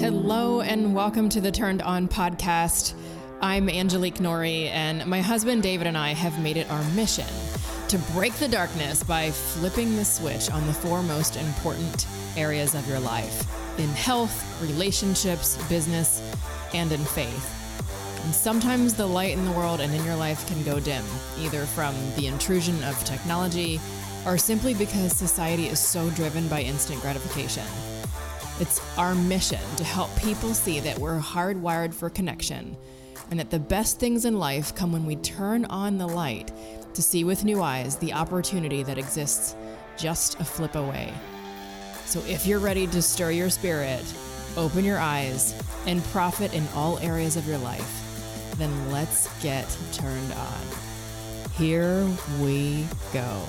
Hello, and welcome to the Turned On podcast. I'm Angelike Norrie, and my husband David and I have made it our mission to break the darkness by flipping the switch on the four most important areas of your life in health, relationships, business, and in faith. And sometimes the light in the world and in your life can go dim, either from the intrusion of technology or simply because society is so driven by instant gratification. It's our mission to help people see that we're hardwired for connection and that the best things in life come when we turn on the light to see with new eyes the opportunity that exists just a flip away. So if you're ready to stir your spirit, open your eyes, and profit in all areas of your life, then let's get turned on. Here we go.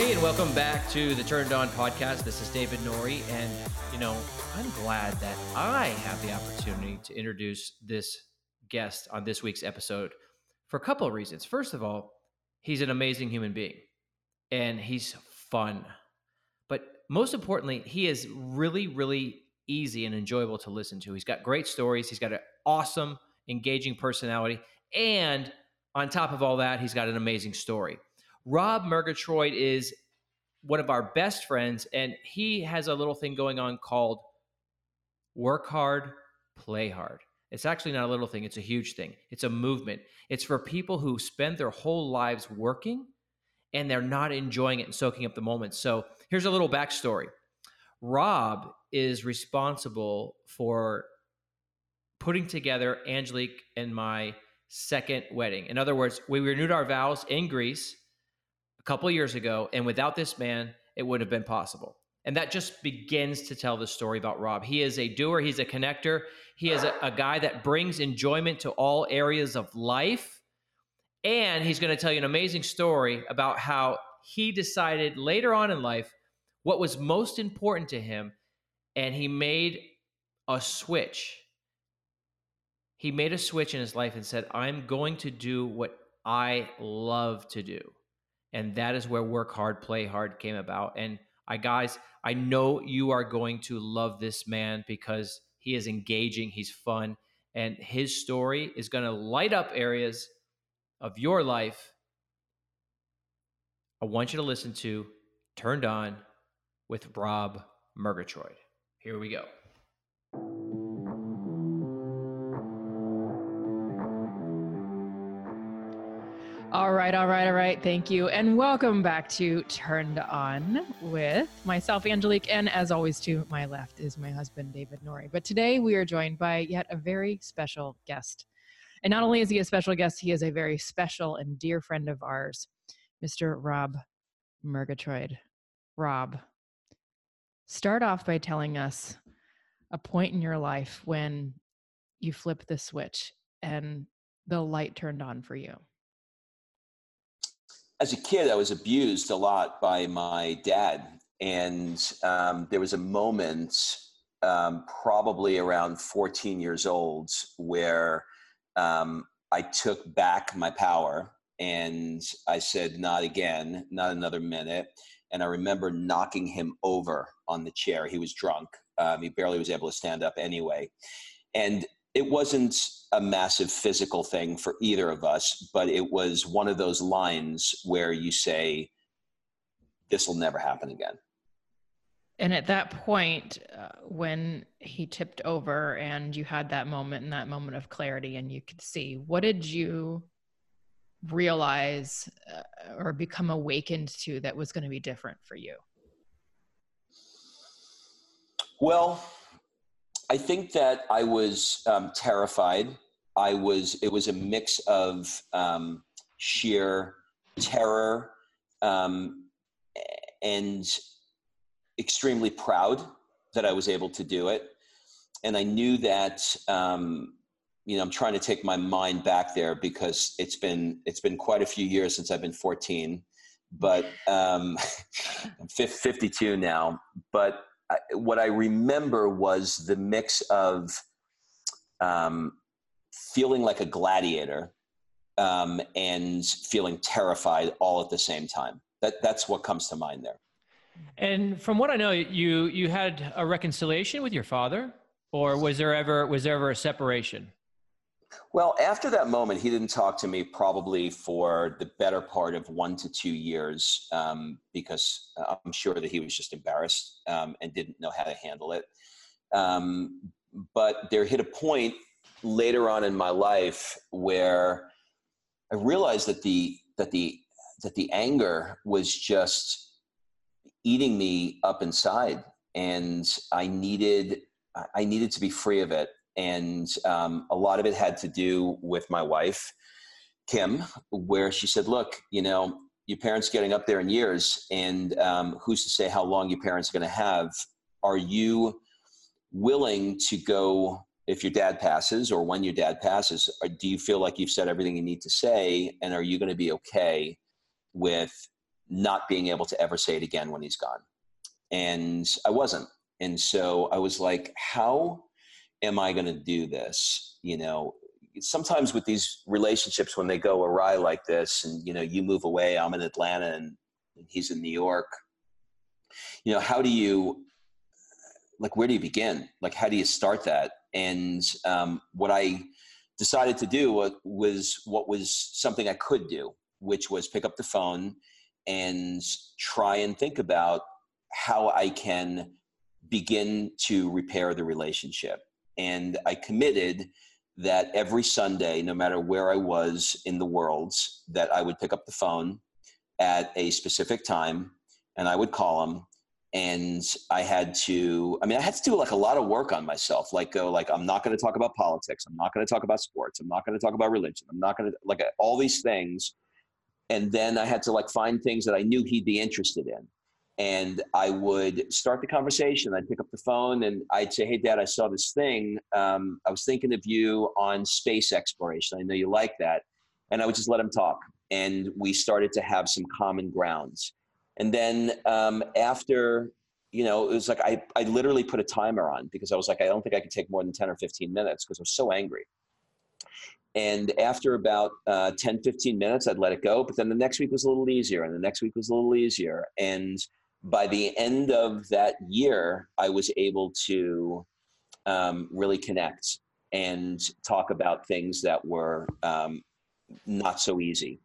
Hey, and welcome back to the Turned On podcast. This is David Norrie, and you know, I'm glad that I have the opportunity to introduce this guest on this week's episode for a couple of reasons. First of all, he's an amazing human being, and he's fun. But most importantly, he is really, really easy and enjoyable to listen to. He's got great stories, he's got an awesome, engaging personality, and on top of all that, he's got an amazing story. Rob Murgatroyd is one of our best friends, and he has a little thing going on called Work Hard, Play Hard. It's actually not a little thing, it's a huge thing. It's a movement. It's for people who spend their whole lives working and they're not enjoying it and soaking up the moment. So here's a little backstory Rob is responsible for putting together Angelike and my second wedding. In other words, we renewed our vows in Greece a couple years ago, and without this man, it would have been possible. And that just begins to tell the story about Rob. He is a doer, he's a connector, he is a, a guy that brings enjoyment to all areas of life. And he's going to tell you an amazing story about how he decided later on in life what was most important to him, and he made a switch. He made a switch in his life and said, I'm going to do what I love to do and that is where work hard play hard came about. And i guys i know you are going to love this man because he is engaging he's fun and his story is going to light up areas of your life i want you to listen to turned on with rob murgatroyd. Here we go All right, all right, all right. Thank you. And welcome back to Turned On with myself, Angelike. And as always, to my left is my husband, David Norrie. But today we are joined by yet a very special guest. And not only is he a special guest, he is a very special and dear friend of ours, Mr. Rob Murgatroyd. Rob, start off by telling us a point in your life when you flipped the switch and the light turned on for you as a kid, I was abused a lot by my dad. And um, there was a moment, um, probably around 14 years old, where um, I took back my power and I said, Not again, not another minute. And I remember knocking him over on the chair. He was drunk. Um, he barely was able to stand up anyway. And it wasn't a massive physical thing for either of us, but it was one of those lines where you say, This will never happen again. And at that point, uh, when he tipped over and you had that moment and that moment of clarity and you could see, what did you realize uh, or become awakened to that was going to be different for you? Well, I think that I was um, terrified. I was. It was a mix of um, sheer terror um, and extremely proud that I was able to do it. And I knew that um, you know I'm trying to take my mind back there because it's been it's been quite a few years since I've been 14, but um, I'm 52 now. But what I remember was the mix of um, feeling like a gladiator um, and feeling terrified all at the same time. that that's what comes to mind there. And from what I know, you you had a reconciliation with your father, or was there ever was there ever a separation? Well, after that moment, he didn't talk to me probably for the better part of one to two years um, because I'm sure that he was just embarrassed um, and didn't know how to handle it. Um, but there hit a point later on in my life where I realized that the that the that the anger was just eating me up inside, and I needed I needed to be free of it and um, a lot of it had to do with my wife kim where she said look you know your parents getting up there in years and um, who's to say how long your parents are going to have? Are you willing to go if your dad passes or when your dad passes? Or do you feel like you've said everything you need to say and are you going to be okay with not being able to ever say it again when he's gone? And i wasn't. And so i was like how am I going to do this? You know, sometimes with these relationships, when they go awry like this, and you know, you move away, I'm in Atlanta, and he's in New York. You know, how do you, like, where do you begin? Like, how do you start that? And um, what I decided to do was what was something I could do, which was pick up the phone and try and think about how I can begin to repair the relationship and I committed that every Sunday, no matter where I was in the world, that I would pick up the phone at a specific time and I would call him and I had to I mean I had to do like a lot of work on myself like go like I'm not going to talk about politics. I'm not going to talk about sports. I'm not going to talk about religion. I'm not going to like all these things. And then I had to like find things that I knew he'd be interested in and I would start the conversation. I'd pick up the phone and I'd say, "Hey, Dad, I saw this thing. Um, I was thinking of you on space exploration. I know you like that." And I would just let him talk, and we started to have some common grounds. And then um, after, you know, it was like I I literally put a timer on because I was like, I don't think I could take more than ten or fifteen minutes because I was so angry. And after about uh, 10, 15 minutes, I'd let it go. But then the next week was a little easier, and the next week was a little easier. And by the end of that year, I was able to um, really connect and talk about things that were um, not so easy.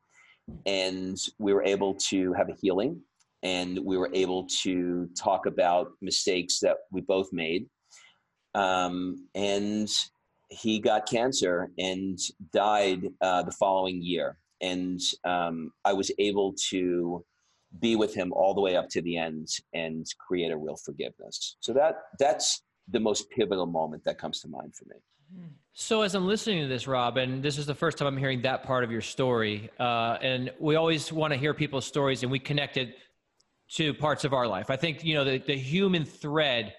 And we were able to have a healing and we were able to talk about mistakes that we both made. Um, and he got cancer and died uh, the following year. And um, I was able to be with him all the way up to the end and create a real forgiveness. So that that's the most pivotal moment that comes to mind for me. So as I'm listening to this, Rob, and this is the first time I'm hearing that part of your story, uh, and we always want to hear people's stories, and we connect it to parts of our life. I think you know the, the human thread,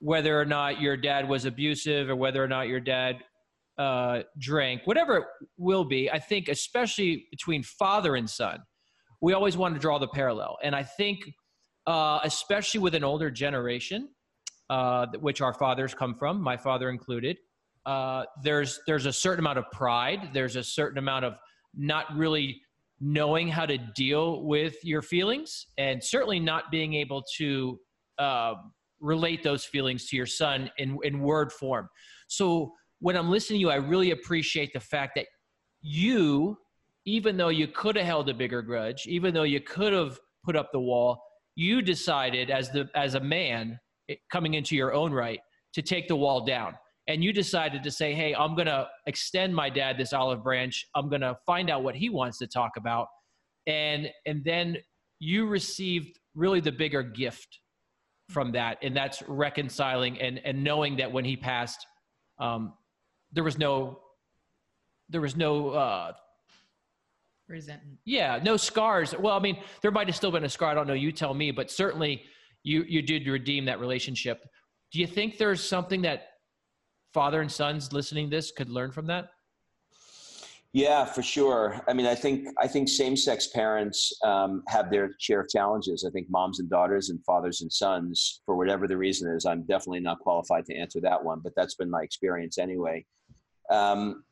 whether or not your dad was abusive or whether or not your dad uh, drank, whatever it will be. I think especially between father and son, we always want to draw the parallel. And I think, uh, especially with an older generation, uh, which our fathers come from, my father included, uh, there's there's a certain amount of pride. There's a certain amount of not really knowing how to deal with your feelings, and certainly not being able to uh, relate those feelings to your son in in word form. So when I'm listening to you, I really appreciate the fact that you even though you could have held a bigger grudge, even though you could have put up the wall, you decided as the as a man eh, coming into your own right to take the wall down. And you decided to say, "Hey, I'm going to extend my dad this olive branch. I'm going to find out what he wants to talk about." And and then you received really the bigger gift from that, and that's reconciling and and knowing that when he passed, um, there was no there was no uh, resentment. Yeah, no scars. Well, I mean, there might have still been a scar. I don't know. You tell me, but certainly you you did redeem that relationship. Do you think there's something that father and sons listening this could learn from that? Yeah, for sure. I mean, I think I think same-sex parents um, have their share of challenges. I think moms and daughters and fathers and sons, for whatever the reason is, I'm definitely not qualified to answer that one, but that's been my experience anyway. Um,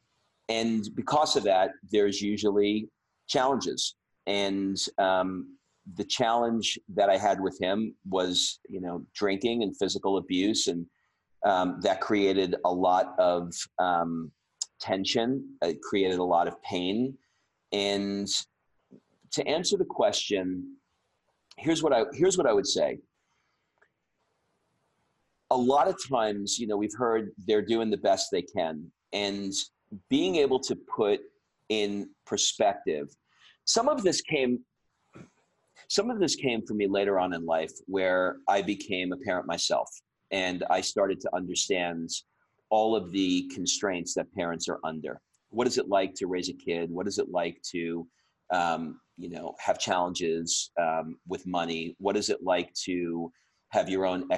and because of that, there's usually challenges. And um, the challenge that I had with him was, you know, drinking and physical abuse, and um, that created a lot of um, tension. It created a lot of pain. And to answer the question, here's what I here's what I would say. A lot of times, you know, we've heard they're doing the best they can, and being able to put in perspective. Some of this came some of this came for me later on in life where I became a parent myself and I started to understand all of the constraints that parents are under. What is it like to raise a kid? What is it like to, um, you know, have challenges um, with money? What is it like to have your own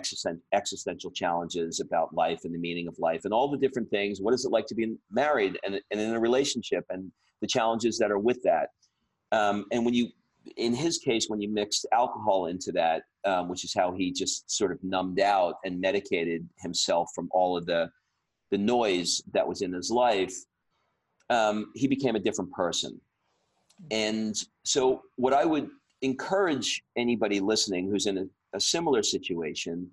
existential challenges about life and the meaning of life and all the different things? What is it like to be married and, and in a relationship and the challenges that are with that? Um, and when you in his case, when you mixed alcohol into that, um, which is how he just sort of numbed out and medicated himself from all of the the noise that was in his life, um, he became a different person. And so, what I would encourage anybody listening who's in a, a similar situation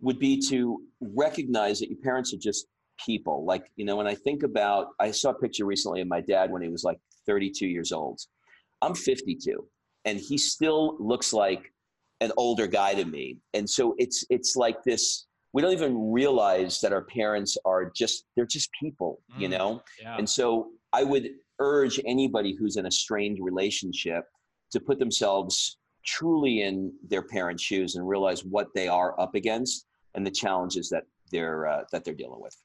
would be to recognize that your parents are just people. Like, you know, when I think about, I saw a picture recently of my dad when he was like 32 years old. I'm 52 and he still looks like an older guy to me. And so it's it's like this we don't even realize that our parents are just they're just people, mm, you know? Yeah. And so I would urge anybody who's in a strained relationship to put themselves truly in their parents' shoes and realize what they are up against and the challenges that they're uh, that they're dealing with.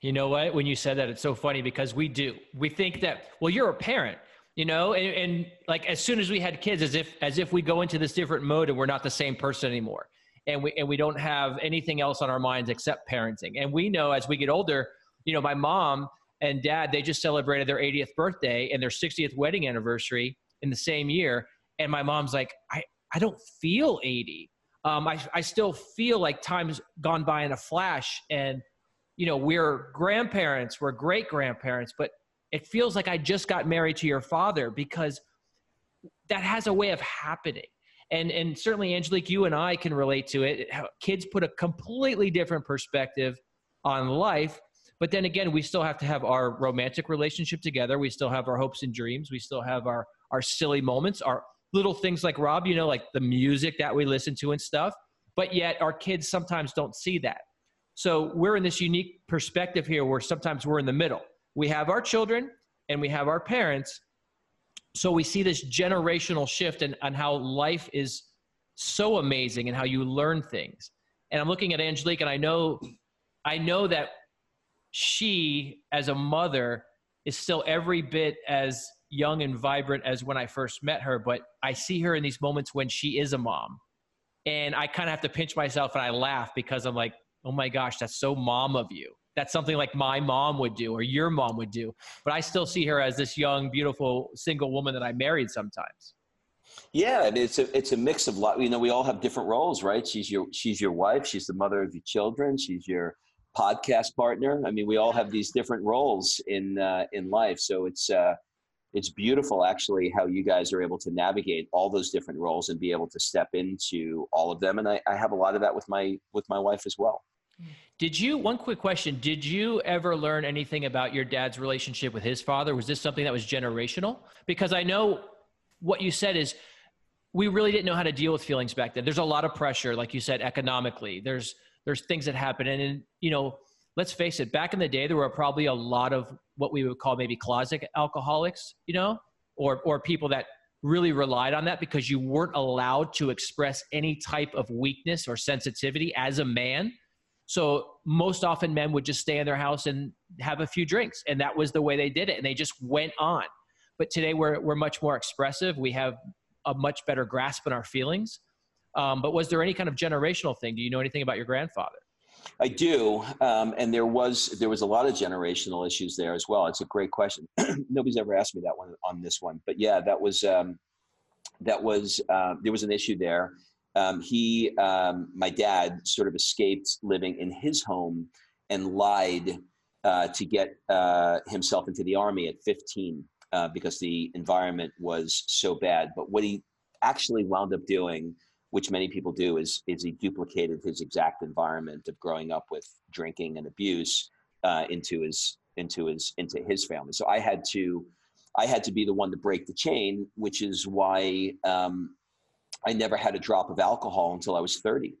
You know what? When you said that, it's so funny because we do. We think that well, you're a parent, you know and, and, like as soon as we had kids as if as if we go into this different mode and we're not the same person anymore and we and we don't have anything else on our minds except parenting and we know as we get older you know my mom and dad they just celebrated their 80th birthday and their 60th wedding anniversary in the same year and my mom's like i i don't feel 80 um, I, I still feel like time's gone by in a flash and you know we're grandparents we're great grandparents but it feels like I just got married to your father because that has a way of happening. And, and certainly, Angelike, you and I can relate to it. Kids put a completely different perspective on life. But then again, we still have to have our romantic relationship together. We still have our hopes and dreams. We still have our, our silly moments, our little things like Rob, you know, like the music that we listen to and stuff. But yet, our kids sometimes don't see that. So we're in this unique perspective here where sometimes we're in the middle we have our children and we have our parents. So we see this generational shift and on how life is so amazing and how you learn things. And I'm looking at Angelike and I know I know that she as a mother is still every bit as young and vibrant as when I first met her, but I see her in these moments when she is a mom. And I kind of have to pinch myself and I laugh because I'm like, oh my gosh, that's so mom of you that's something like my mom would do or your mom would do. But I still see her as this young, beautiful single woman that I married sometimes. Yeah, and it's a it's a mix of lot. You know, we all have different roles, right? She's your she's your wife. She's the mother of your children. She's your podcast partner. I mean, we all have these different roles in uh, in life. So it's uh, it's beautiful, actually, how you guys are able to navigate all those different roles and be able to step into all of them. And I, I have a lot of that with my with my wife as well. Did you, one quick question, did you ever learn anything about your dad's relationship with his father? Was this something that was generational? Because I know what you said is we really didn't know how to deal with feelings back then. There's a lot of pressure, like you said, economically. There's, there's things that happen. And, and, you know, let's face it, back in the day, there were probably a lot of what we would call maybe closet alcoholics, you know, or, or people that really relied on that because you weren't allowed to express any type of weakness or sensitivity as a man so most often men would just stay in their house and have a few drinks. And that was the way they did it. And they just went on. But today we're, we're much more expressive. We have a much better grasp on our feelings. Um, but was there any kind of generational thing? Do you know anything about your grandfather? I do, um, and there was there was a lot of generational issues there as well. It's a great question. Nobody's ever asked me that one on this one, but yeah, that was um, that was uh, there was an issue there, um, he, um, my dad, sort of escaped living in his home and lied uh, to get uh, himself into the army at 15 uh, because the environment was so bad. But what he actually wound up doing, which many people do, is is he duplicated his exact environment of growing up with drinking and abuse uh, into his into his into his family. So I had to I had to be the one to break the chain, which is why um, I never had a drop of alcohol until I was 30.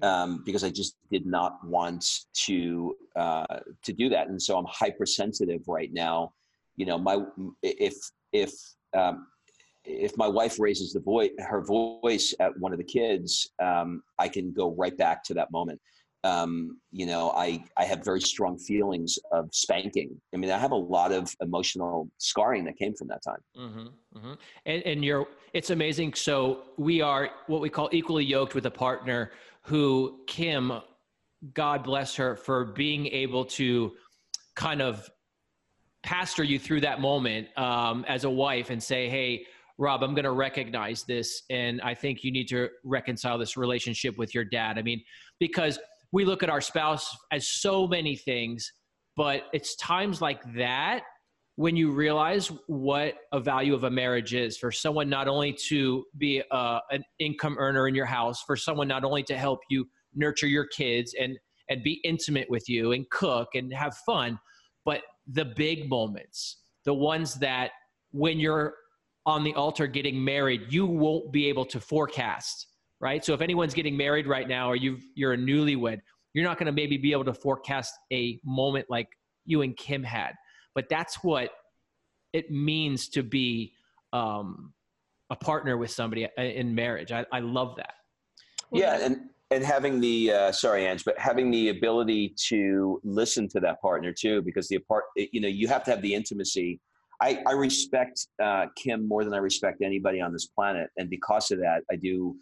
Hmm. Um, because I just did not want to uh, to do that, and so I'm hypersensitive right now. You know, my if if um, if my wife raises the voice, her voice at one of the kids, um, I can go right back to that moment. Um, you know, I I have very strong feelings of spanking. I mean, I have a lot of emotional scarring that came from that time. Mm-hmm, mm-hmm. And, and you're, it's amazing. So we are what we call equally yoked with a partner who Kim, God bless her for being able to kind of pastor you through that moment um, as a wife and say, hey Rob, I'm going to recognize this. And I think you need to reconcile this relationship with your dad. I mean, because we look at our spouse as so many things, but it's times like that when you realize what a value of a marriage is for someone not only to be uh, an income earner in your house, for someone not only to help you nurture your kids and and be intimate with you and cook and have fun, but the big moments, the ones that when you're on the altar getting married, you won't be able to forecast, right? So if anyone's getting married right now or you you're a newlywed, you're not going to maybe be able to forecast a moment like you and Kim had. But that's what it means to be um, a partner with somebody uh, in marriage. I, I love that. Yeah, and and having the uh, sorry, Ange, but having the ability to listen to that partner too, because the apart, you know, you have to have the intimacy I, I respect uh, Kim more than I respect anybody on this planet, and because of that, I do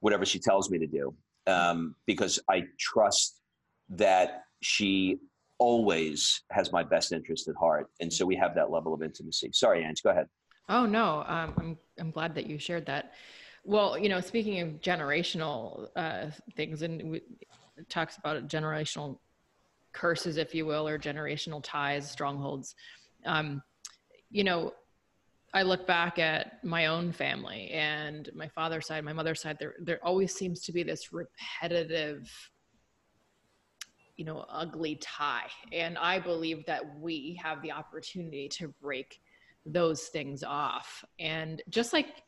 whatever she tells me to do um, because I trust that she always has my best interest at heart, and so we have that level of intimacy. Sorry, Ange, go ahead. Oh no, um, I'm I'm glad that you shared that. Well, you know, speaking of generational uh, things, and it talks about generational curses, if you will, or generational ties, strongholds. Um, you know, I look back at my own family and my father's side, my mother's side, there there always seems to be this repetitive you know, ugly tie. And I believe that we have the opportunity to break those things off. And just like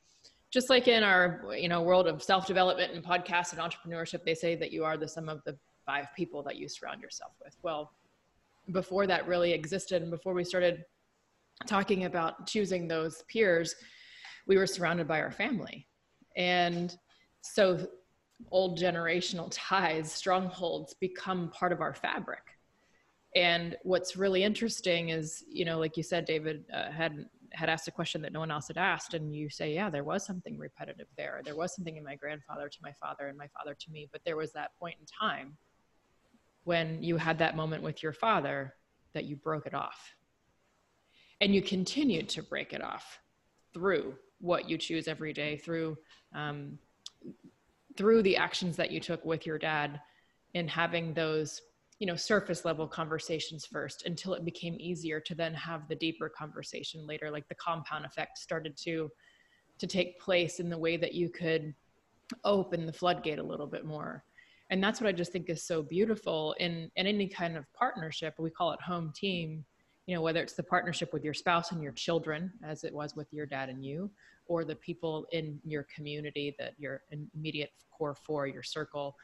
just like in our you know world of self-development and podcasts and entrepreneurship, they say that you are the sum of the five people that you surround yourself with. Well, before that really existed and before we started talking about choosing those peers, we were surrounded by our family. And so old generational ties, strongholds become part of our fabric. And what's really interesting is, you know, like you said, David uh, had had asked a question that no one else had asked, and you say, yeah, there was something repetitive there. There was something in my grandfather to my father and my father to me, but there was that point in time when you had that moment with your father that you broke it off and you continue to break it off through what you choose every day through um, through the actions that you took with your dad in having those you know surface level conversations first until it became easier to then have the deeper conversation later like the compound effect started to to take place in the way that you could open the floodgate a little bit more. And that's what i just think is so beautiful in in any kind of partnership. We call it home team you know whether it's the partnership with your spouse and your children as it was with your dad and you or the people in your community that your immediate core for your circle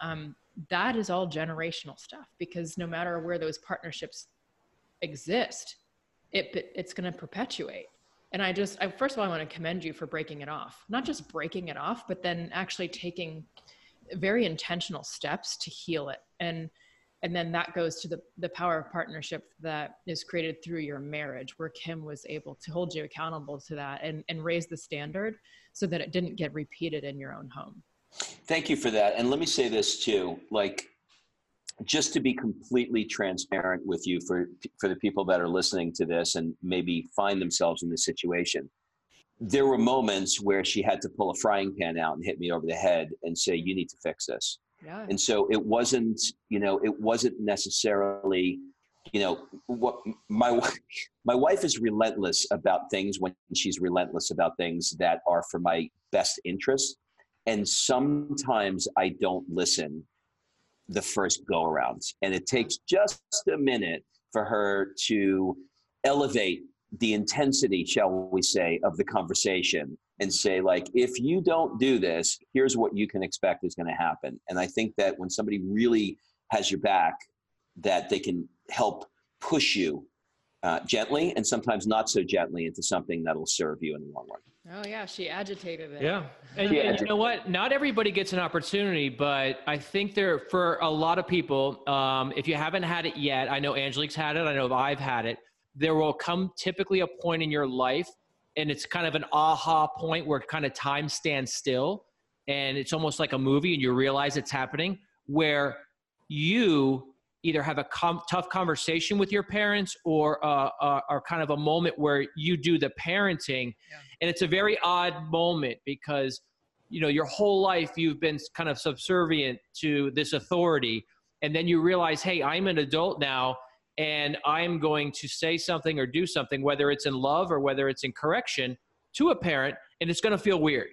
um, that is all generational stuff because no matter where those partnerships exist it it's going to perpetuate. And i just I, first of all i want to commend you for breaking it off. Not just breaking it off but then actually taking very intentional steps to heal it. And and then that goes to the, the power of partnership that is created through your marriage where kim was able to hold you accountable to that and, and raise the standard so that it didn't get repeated in your own home. Thank you for that. And let me say this too like just to be completely transparent with you for for the people that are listening to this and maybe find themselves in this situation there were moments where she had to pull a frying pan out and hit me over the head and say you need to fix this yeah. And so it wasn't, you know, it wasn't necessarily you know what my my wife is relentless about things when she's relentless about things that are for my best interest. And sometimes i don't listen the first go around. And it takes just a minute for her to elevate the intensity shall we say of the conversation and say like if you don't do this here's what you can expect is going to happen and i think that when somebody really has your back that they can help push you uh, gently and sometimes not so gently into something that'll serve you in the long run. Oh yeah, she agitated it. Yeah, and, and you know what? Not everybody gets an opportunity, but I think there for a lot of people, um, if you haven't had it yet, I know Angelike's had it. I know I've had it. There will come typically a point in your life, and it's kind of an aha point where kind of time stands still, and it's almost like a movie, and you realize it's happening where you either have a com- tough conversation with your parents or uh, uh, or kind of a moment where you do the parenting yeah. and it's a very odd moment because you know your whole life you've been kind of subservient to this authority and then you realize hey i'm an adult now and i'm going to say something or do something whether it's in love or whether it's in correction to a parent and it's going to feel weird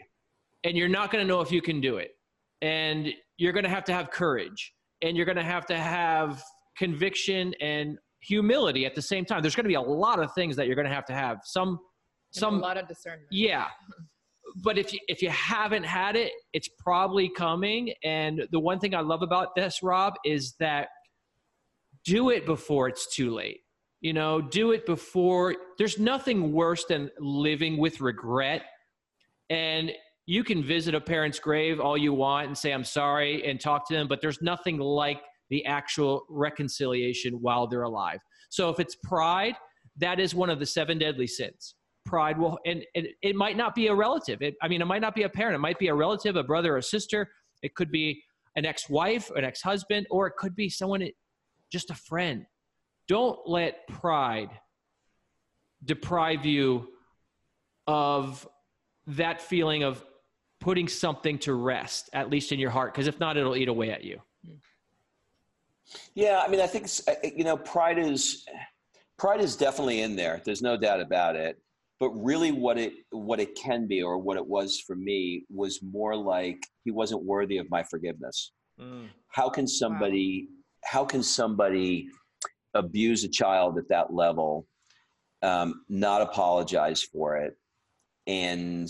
and you're not going to know if you can do it and you're going to have to have courage and you're going to have to have conviction and humility at the same time. There's going to be a lot of things that you're going to have to have. Some, and some a lot of discernment. Yeah. But if you, if you haven't had it, it's probably coming. And the one thing I love about this, Rob, is that do it before it's too late. You know, do it before. There's nothing worse than living with regret. And you can visit a parent's grave all you want and say i'm sorry and talk to them but there's nothing like the actual reconciliation while they're alive so if it's pride that is one of the seven deadly sins pride will and, it might not be a relative it, i mean it might not be a parent it might be a relative a brother or a sister it could be an ex-wife an ex-husband or it could be someone just a friend don't let pride deprive you of that feeling of putting something to rest, at least in your heart, because if not, it'll eat away at you. Yeah, I mean, I think you know, pride is pride is definitely in there. There's no doubt about it. But really, what it what it can be, or what it was for me, was more like he wasn't worthy of my forgiveness. Mm. How can somebody? How can somebody abuse a child at that level, um, not apologize for it, and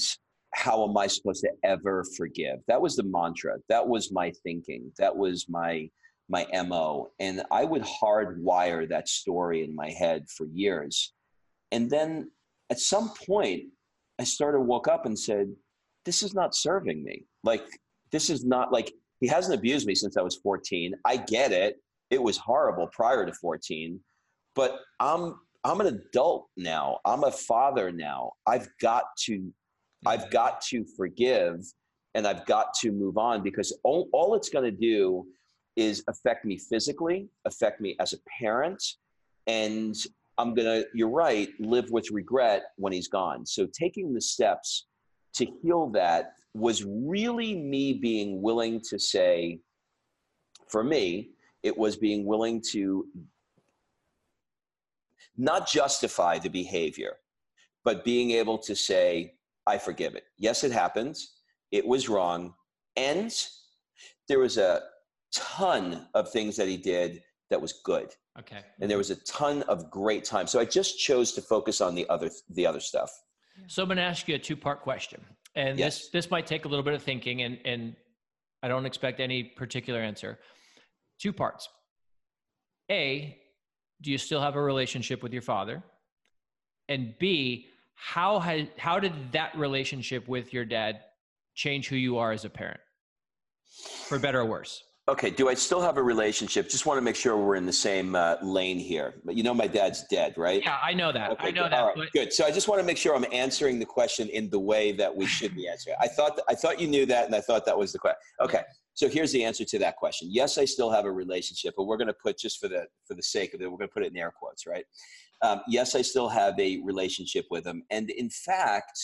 how am I supposed to ever forgive? That was the mantra. That was my thinking. That was my my MO. And I would hardwire that story in my head for years. And then at some point, I started woke up and said, This is not serving me. Like, this is not like he hasn't abused me since I was 14. I get it. It was horrible prior to 14. But I'm I'm an adult now. I'm a father now. I've got to I've mm-hmm. got to forgive and I've got to move on because all, all it's going to do is affect me physically, affect me as a parent, and I'm going to, you're right, live with regret when he's gone. So taking the steps to heal that was really me being willing to say, for me, it was being willing to not justify the behavior, but being able to say, I forgive it. Yes, it happens. It was wrong. And there was a ton of things that he did that was good. Okay. And there was a ton of great time. So I just chose to focus on the other the other stuff. So I'm going to ask you a two-part question. And yes. this this might take a little bit of thinking and and I don't expect any particular answer. Two parts. A, do you still have a relationship with your father? And B, how had how did that relationship with your dad change who you are as a parent for better or worse okay do i still have a relationship? Just want to make sure we're in the same uh, lane here. But you know my dad's dead right? Yeah i know that. Okay, i know good. that right, but... good. So i just want to make sure i'm answering the question in the way that we should be answering. I thought that, i thought you knew that and i thought that was the question okay. So here's the answer to that question. Yes i still have a relationship but we're going to put just for the for the sake of it we're going to put it in air quotes right? Um, yes, I still have a relationship with him. And in fact,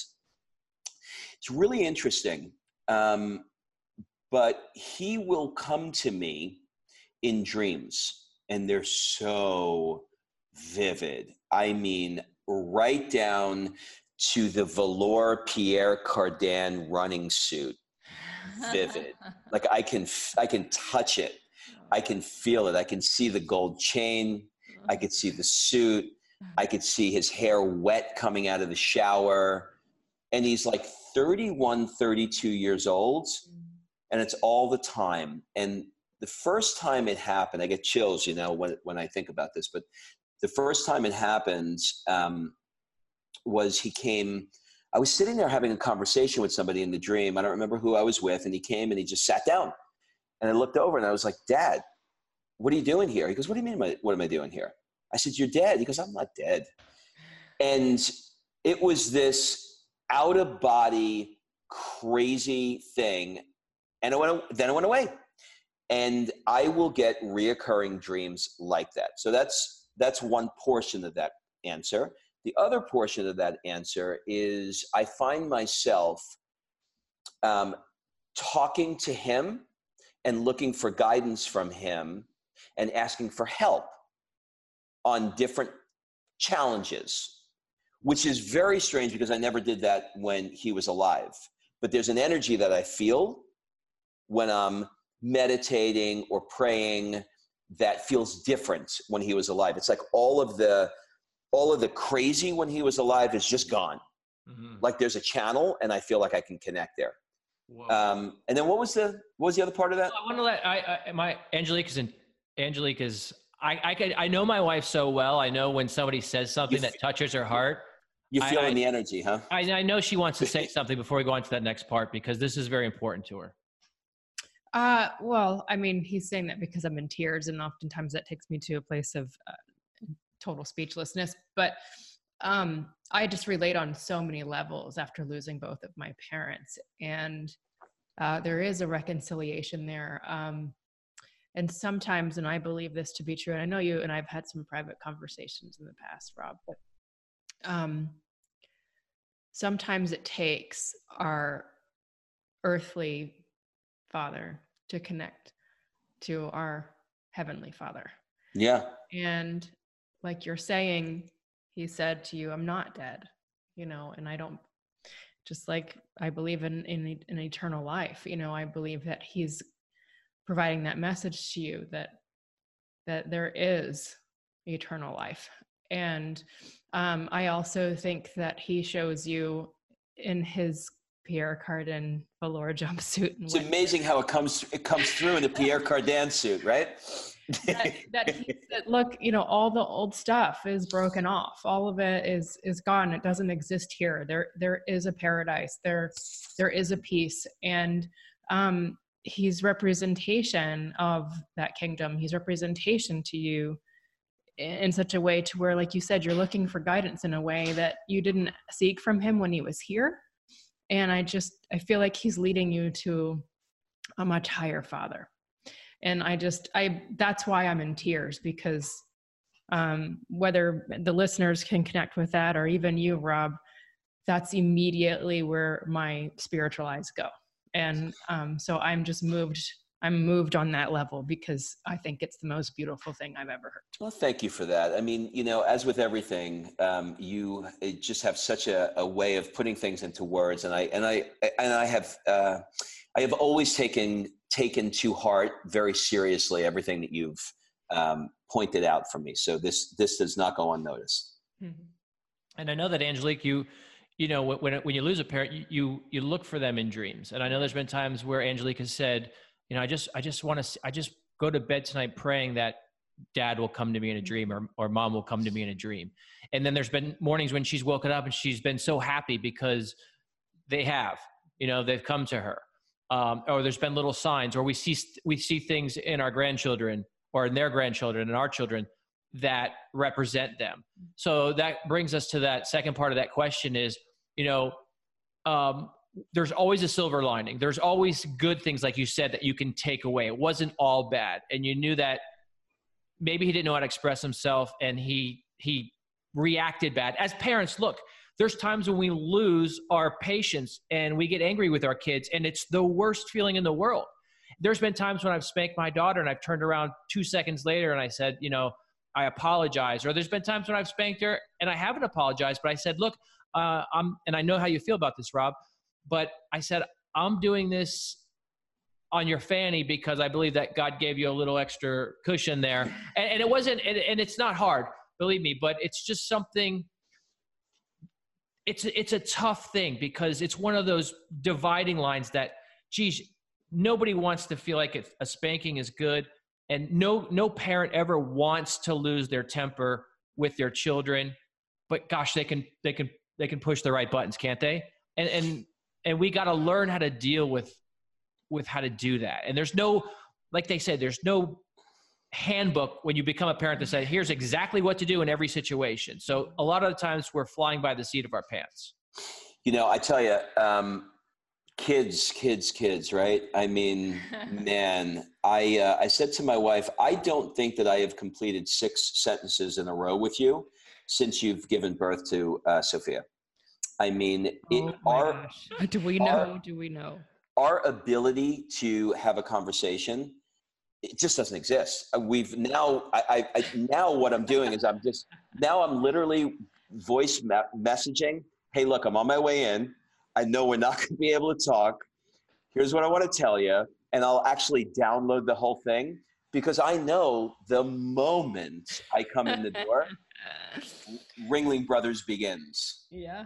it's really interesting. Um, but he will come to me in dreams. and they're so vivid. I mean, right down to the velour Pierre Cardin running suit. Vivid. like I can I can touch it. I can feel it. I can see the gold chain. I could see the suit. I could see his hair wet coming out of the shower. And he's like 31, 32 years old. And it's all the time. And the first time it happened, I get chills, you know, when, when I think about this, but the first time it happened um, was he came. I was sitting there having a conversation with somebody in the dream. I don't remember who I was with, and he came and he just sat down. And I looked over and I was like, Dad, what are you doing here? He goes, What do you mean, what am I doing here? I said, You're dead. He goes, I'm not dead. And it was this out of body, crazy thing. And it went, then it went away. And I will get reoccurring dreams like that. So that's that's one portion of that answer. The other portion of that answer is I find myself um, talking to him and looking for guidance from him and asking for help on different challenges, which is very strange because I never did that when he was alive. But there's an energy that I feel when I'm meditating or praying that feels different when he was alive. It's like all of the all of the crazy when he was alive is just gone. Mm-hmm. Like there's a channel, and I feel like I can connect there. Um, and then what was the what was the other part of that? I want to let I, I my Angelike is in Angelike is I I can I know my wife so well. I know when somebody says something that touches her heart. You're feeling I, the energy, huh? I, I know she wants to say something before we go on to that next part because this is very important to her. Uh, well, I mean, he's saying that because I'm in tears, and oftentimes that takes me to a place of uh, total speechlessness. But um, I just relate on so many levels after losing both of my parents, and uh, there is a reconciliation there. Um, and sometimes, and I believe this to be true, and I know you and I've had some private conversations in the past, Rob, but um, sometimes it takes our earthly Father to connect to our Heavenly Father. Yeah. And like you're saying, He said to you, I'm not dead, you know, and I don't just like I believe in in an eternal life, you know, I believe that He's providing that message to you that that there is eternal life and um, i also think that he shows you in his Pierre Cardin velour jumpsuit. it's amazing how it comes it comes through in the Pierre Cardin suit, right? that, that, that, look, you know, all the old stuff is broken off. All of it is is gone. It doesn't exist here. There there is a paradise. There there is a peace, and um, he's representation of that kingdom. He's representation to you in such a way to where, like you said, you're looking for guidance in a way that you didn't seek from him when he was here and i just i feel like he's leading you to a much higher father. And i just i that's why i'm in tears because um, whether the listeners can connect with that or even you rob that's immediately where my spiritual eyes go. And um, so i'm just moved I'm moved on that level because I think it's the most beautiful thing I've ever heard. Well, thank you for that. I mean, you know, as with everything, um, you just have such a, a, way of putting things into words, and I and I and I have uh, I have always taken taken to heart very seriously everything that you've um, pointed out for me. So this this does not go unnoticed. Mm-hmm. And I know that Angelike, you you know when when you lose a parent, you, you you look for them in dreams, and I know there's been times where Angelike has said you know, I just, I just want to, I just go to bed tonight praying that dad will come to me in a dream or, or mom will come to me in a dream. And then there's been mornings when she's woken up and she's been so happy because they have, you know, they've come to her. Um, or there's been little signs, or we see we see things in our grandchildren or in their grandchildren and our children that represent them. So that brings us to that second part of that question: is you know, um, there's always a silver lining. There's always good things, like you said, that you can take away. It wasn't all bad, and you knew that maybe he didn't know how to express himself, and he he reacted bad. As parents, look, there's times when we lose our patience and we get angry with our kids, and it's the worst feeling in the world. there's been times when I've spanked my daughter and I've turned around two seconds later and I said, you know, I apologize. Or there's been times when I've spanked her and I haven't apologized, but I said, look, uh, I'm, and I know how you feel about this, Rob, but I said, I'm doing this on your fanny because I believe that God gave you a little extra cushion there. And, and it wasn't, and, and it's not hard, believe me, but it's just something it's it's a tough thing because it's one of those dividing lines that geez nobody wants to feel like a spanking is good and no no parent ever wants to lose their temper with their children but gosh they can they can they can push the right buttons can't they and and and we got to learn how to deal with with how to do that. And there's no like they said there's no handbook when you become a parent to say here's exactly what to do in every situation. So a lot of the times we're flying by the seat of our pants. You know i tell you um, kids kids kids right? I mean man i uh, i said to my wife i don't think that i have completed six sentences in a row with you since you've given birth to uh, sophia i mean it, oh our gosh. do we know our, do we know our ability to have a conversation it just doesn't exist uh, we've now I, I, now what i'm doing is i'm just now i'm literally voice me- messaging hey look i'm on my way in I know we're not going to be able to talk. Here's what I want to tell you. And I'll actually download the whole thing because I know the moment I come in the door, Ringling Brothers begins. Yeah.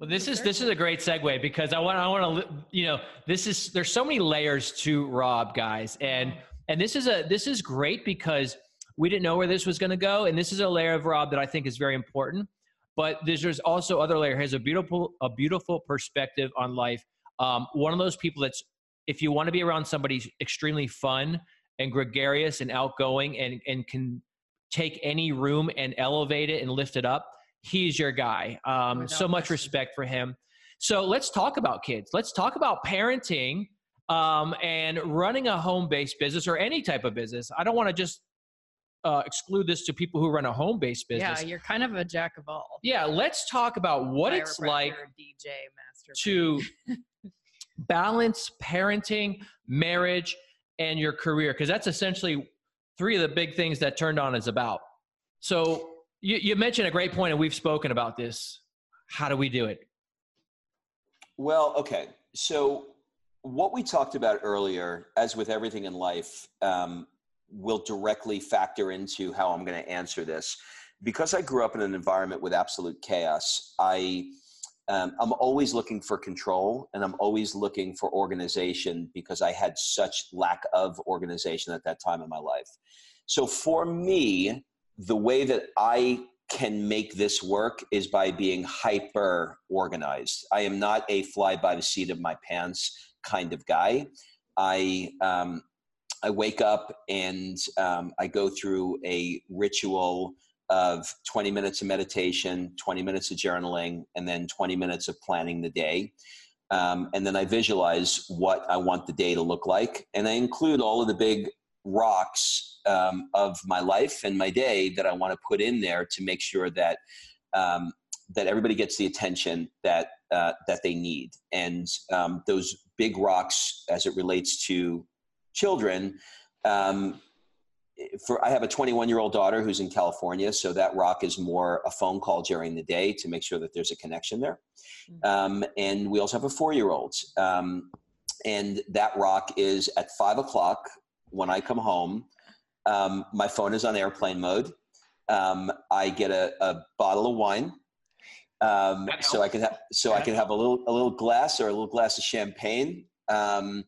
Well, this is this is a great segue because I want I want to you know this is there's so many layers to Rob guys and and this is a this is great because we didn't know where this was going to go and this is a layer of Rob that I think is very important but there's, there's also other layer. He has a beautiful a beautiful perspective on life. Um, one of those people that's if you want to be around somebody extremely fun and gregarious and outgoing and and can take any room and elevate it and lift it up, he's your guy. Um, so much respect for him. So let's talk about kids. Let's talk about parenting um, and running a home based business or any type of business. I don't want to just uh, exclude this to people who run a home based business. Yeah, you're kind of a jack of all. Yeah, let's talk about what it's like DJ master to balance parenting, marriage, and your career, because that's essentially three of the big things that Turned On is about. So you, you mentioned a great point, and we've spoken about this. How do we do it? Well, okay. So what we talked about earlier, as with everything in life, um, will directly factor into how I'm going to answer this. Because I grew up in an environment with absolute chaos, I um, I'm always looking for control and I'm always looking for organization because I had such lack of organization at that time in my life. So for me, the way that I can make this work is by being hyper organized. I am not a fly by the seat of my pants kind of guy. I um, I wake up and um, I go through a ritual of 20 minutes of meditation, 20 minutes of journaling, and then 20 minutes of planning the day. Um, and then I visualize what I want the day to look like. And I include all of the big rocks um, of my life and my day that I want to put in there to make sure that um, that everybody gets the attention that uh, that they need. And um, those big rocks, as it relates to children. Um, for I have a 21 year old daughter who's in California, so that rock is more a phone call during the day to make sure that there's a connection there. Mm-hmm. Um, and we also have a four year old, um, and that rock is at five o'clock when I come home. Um, my phone is on airplane mode. Um, I get a, a, bottle of wine, um, so I can have so I can have a little a little glass or a little glass of champagne. Um,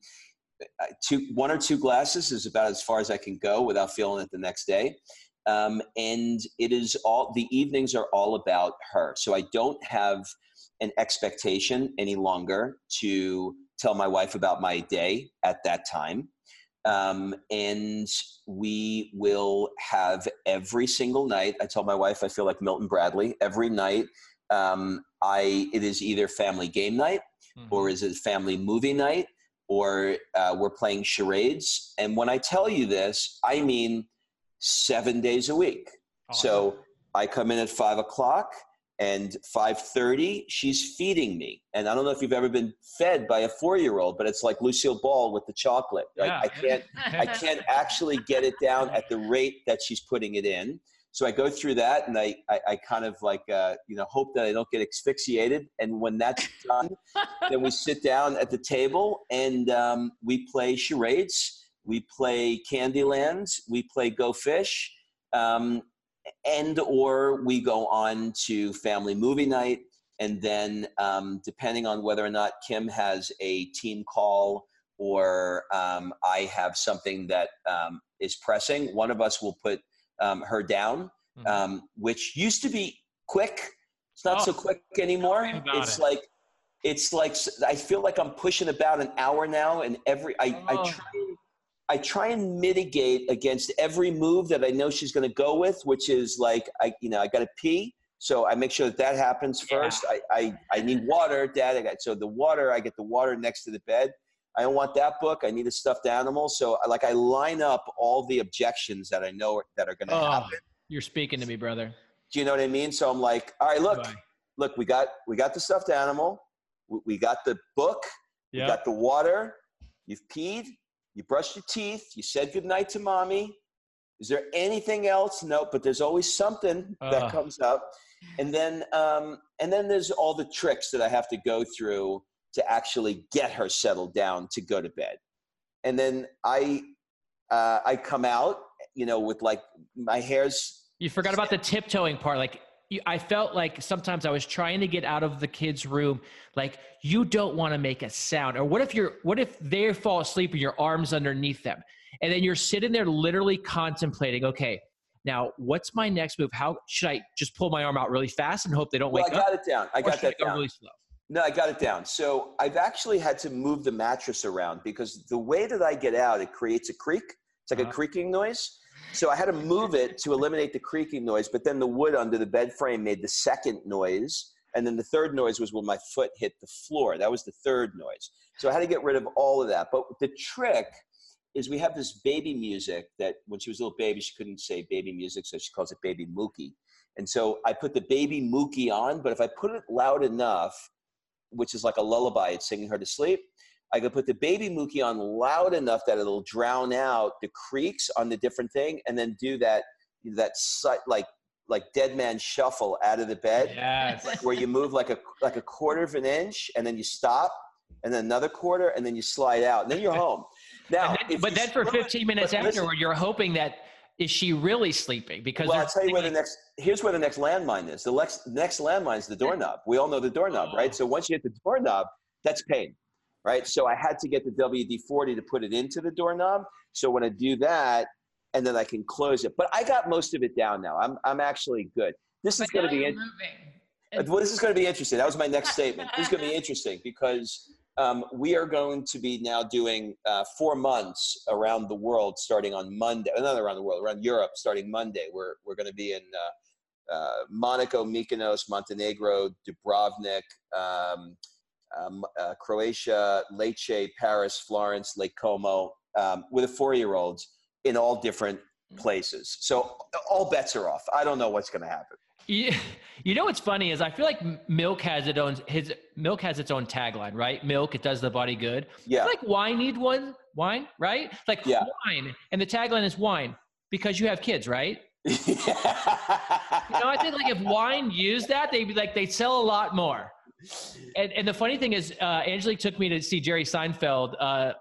two, one or two glasses is about as far as I can go without feeling it the next day. Um, and it is all the evenings are all about her. So I don't have an expectation any longer to tell my wife about my day at that time. Um, and we will have every single night. I tell my wife I feel like Milton Bradley every night. Um, I it is either family game night mm-hmm. or is it family movie night or uh, we're playing charades. And when I tell you this, I mean seven days a week. Oh, so I come in at five o'clock. And 5.30 she's feeding me. And i don't know if you've ever been fed by a four-year-old but it's like lucille ball with the chocolate. Right? Yeah. i can't i can't actually get it down at the rate that she's putting it in. So i go through that and i i, I kind of like uh, you know hope that i don't get asphyxiated. And when that's done then we sit down at the table and um, we play charades. We play candyland we play go fish. Um, and or we go on to family movie night and then um, depending on whether or not kim has a team call or um, i have something that um, is pressing one of us will put um, her down Mhm. um, which used to be quick it's not so Oh, quick anymore tell me about it's it. like it's like i feel like i'm pushing about an hour now and every i, I Oh. try and I try and mitigate against every move that I know she's going to go with, which is like I, you know, I got to pee, so I make sure that that happens Yeah. first. I, I, I need water, Dad. I got so the water. I get the water next to the bed. I don't want that book. I need a stuffed animal. So I- like I line up all the objections that I know that are going to Oh, happen. you're speaking to me, brother. Do you know what I mean? So I'm like, all right, look, look, we got we got the stuffed animal, we, we got the book, Yeah. you got the water, you've peed, you brushed your teeth, you said goodnight to mommy. Is there anything else? No, but there's always something that Ugh. comes up. And then um, and then there's all the tricks that I have to go through to actually get her settled down to go to bed. And then I uh, I come out, you know, with like my hair's You forgot about the tiptoeing part. Like, I felt like sometimes I was trying to get out of the kid's room. Like, you don't want to make a sound. Or what if you're, what if they fall asleep and your arms underneath them? And then you're sitting there literally contemplating, okay, now what's my next move? How should I just pull my arm out really fast and hope they don't well, wake up? I up? got it down. I got should I that go down. really? No, I got it down. So I've actually had to move the mattress around because the way that I get out, it creates a creak. It's like Uh-huh. a creaking noise. So I had to move it to eliminate the creaking noise, but then the wood under the bed frame made the second noise. And then the third noise was when my foot hit the floor. That was the third noise. So I had to get rid of all of that. But the trick is we have this baby music that when she was a little baby, she couldn't say baby music, so she calls it baby Mookie. And so I put the baby Mookie on, but if I put it loud enough, which is like a lullaby, it's singing her to sleep. I could put the baby Mookie on loud enough that it'll drown out the creaks on the different thing, and then do that that like like dead man shuffle out of the bed, Yes. where you move like a like a quarter of an inch, and then you stop, and then another quarter, and then you slide out, and then you're home. Now, then- but then for 15 minutes but listen, afterward, you're hoping that is she really sleeping? Because well, I'll tell you where the next. Here's where the next landmine is. The next next landmine is the doorknob. We all know the doorknob, Oh. right? So once you hit the doorknob, that's pain, right? So I had to get the WD forty to put it into the doorknob. So when I do that, and then I can close it. But I got most of it down now. I'm I'm actually good. This is going to be in, moving. well, this is going to be interesting. That was my next statement. This is going to be interesting because um, we are going to be now doing uh, four months around the world starting on Monday. uh, Not around the world, around Europe starting Monday. We're we're going to be in uh, uh, Monaco, Mykonos, Montenegro, Dubrovnik, um, um, uh, Croatia, Lecce, Paris, Florence, Lake Como, um, with a four-year-olds in all different places. So all bets are off. I don't know what's going to happen. You, you know what's funny is I feel like milk has its own his milk has its own tagline, right? Milk, it does the body good. Yeah. Like wine need one wine, right? Like Yeah. wine, and the tagline is wine because you have kids, right? You know, I think like if wine used that, they'd be like they'd sell a lot more. And and the funny thing is, uh, Angelike took me to see Jerry Seinfeld uh,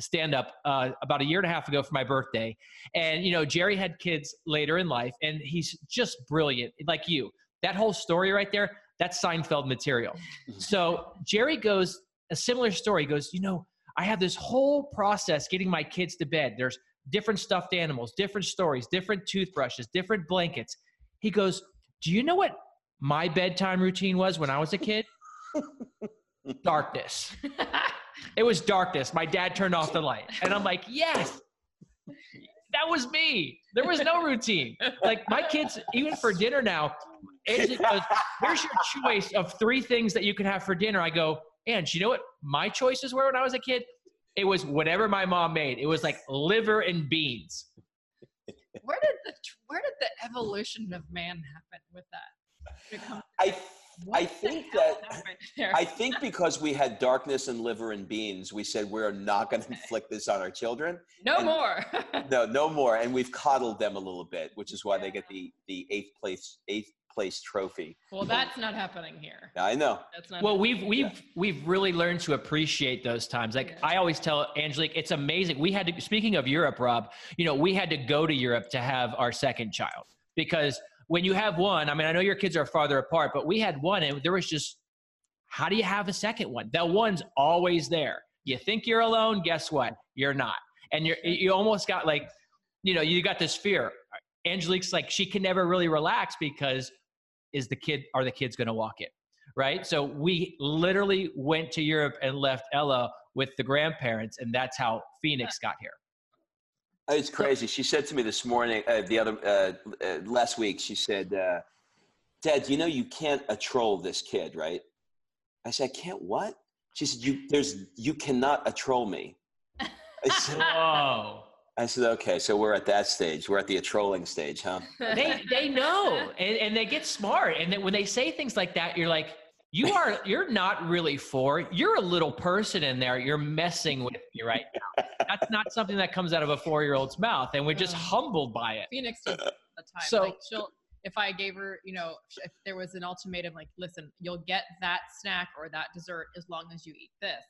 stand up uh, about a year and a half ago for my birthday, and you know Jerry had kids later in life, and he's just brilliant, like you. That whole story right there, that's Seinfeld material. So Jerry goes a similar story. He goes, you know, I have this whole process getting my kids to bed. There's different stuffed animals, different stories, different toothbrushes, different blankets. He goes, Do you know what my bedtime routine was when I was a kid? Darkness. It was darkness. My dad turned off the light. And I'm like, Yes, that was me. There was no routine. Like my kids, even for dinner now, Angie goes, uh, Here's your choice of three things that you can have for dinner. I go, And you know what my choices were when I was a kid? It was whatever my mom made. It was like liver and beans. Where did the where did the evolution of man happen with that? I I think that I think because we had darkness and liver and beans, we said we're not going to inflict this on our children. No and, more. no, no more. And we've coddled them a little bit, which is why yeah. they get the the eighth place eighth place trophy. Well, that's not happening here. I know. That's not. Well, we've we've yeah. we've really learned to appreciate those times. Like yeah. I always tell Angelike, it's amazing. We had to. Speaking of Europe, Rob, you know, we had to go to Europe to have our second child because when you have one, I mean, I know your kids are farther apart, but we had one, and there was just, how do you have a second one? That one's always there. You think you're alone, guess what? You're not, and you're you almost got like, you know, you got this fear. Angelike's like she can never really relax because is the kid are the kids going to walk in right so we literally went to europe and left ella with the grandparents and that's how phoenix got here it's crazy she said to me this morning uh, the other uh, uh, last week she said uh, dad you know you can't a troll this kid right i said i can't what she said you there's you cannot a troll me I said, Whoa. I said, okay, so we're at that stage. We're at the trolling stage, huh? they they know, and, and they get smart, and then when they say things like that, you're like, you are you're not really four. You're a little person in there. You're messing with me right now. That's not something that comes out of a four year old's mouth, and we're just humbled by it. Phoenix does the uh, time. So like she'll if I gave her, you know, if there was an ultimatum like, listen, you'll get that snack or that dessert as long as you eat this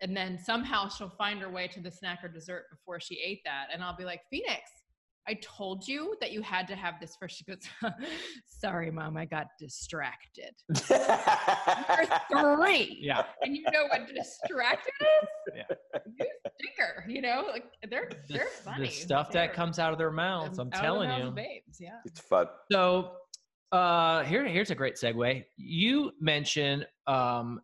and then somehow she'll find her way to the snack or dessert before she ate that and i'll be like phoenix i told you that you had to have this first she goes sorry mom i got distracted. You're three. Yeah. And you know what distracted is? Yeah. you sticker you know like they're they're funny the stuff they're, that comes out of their mouths i'm telling you. babes yeah. It's fun. So uh here here's a great segue. You mentioned um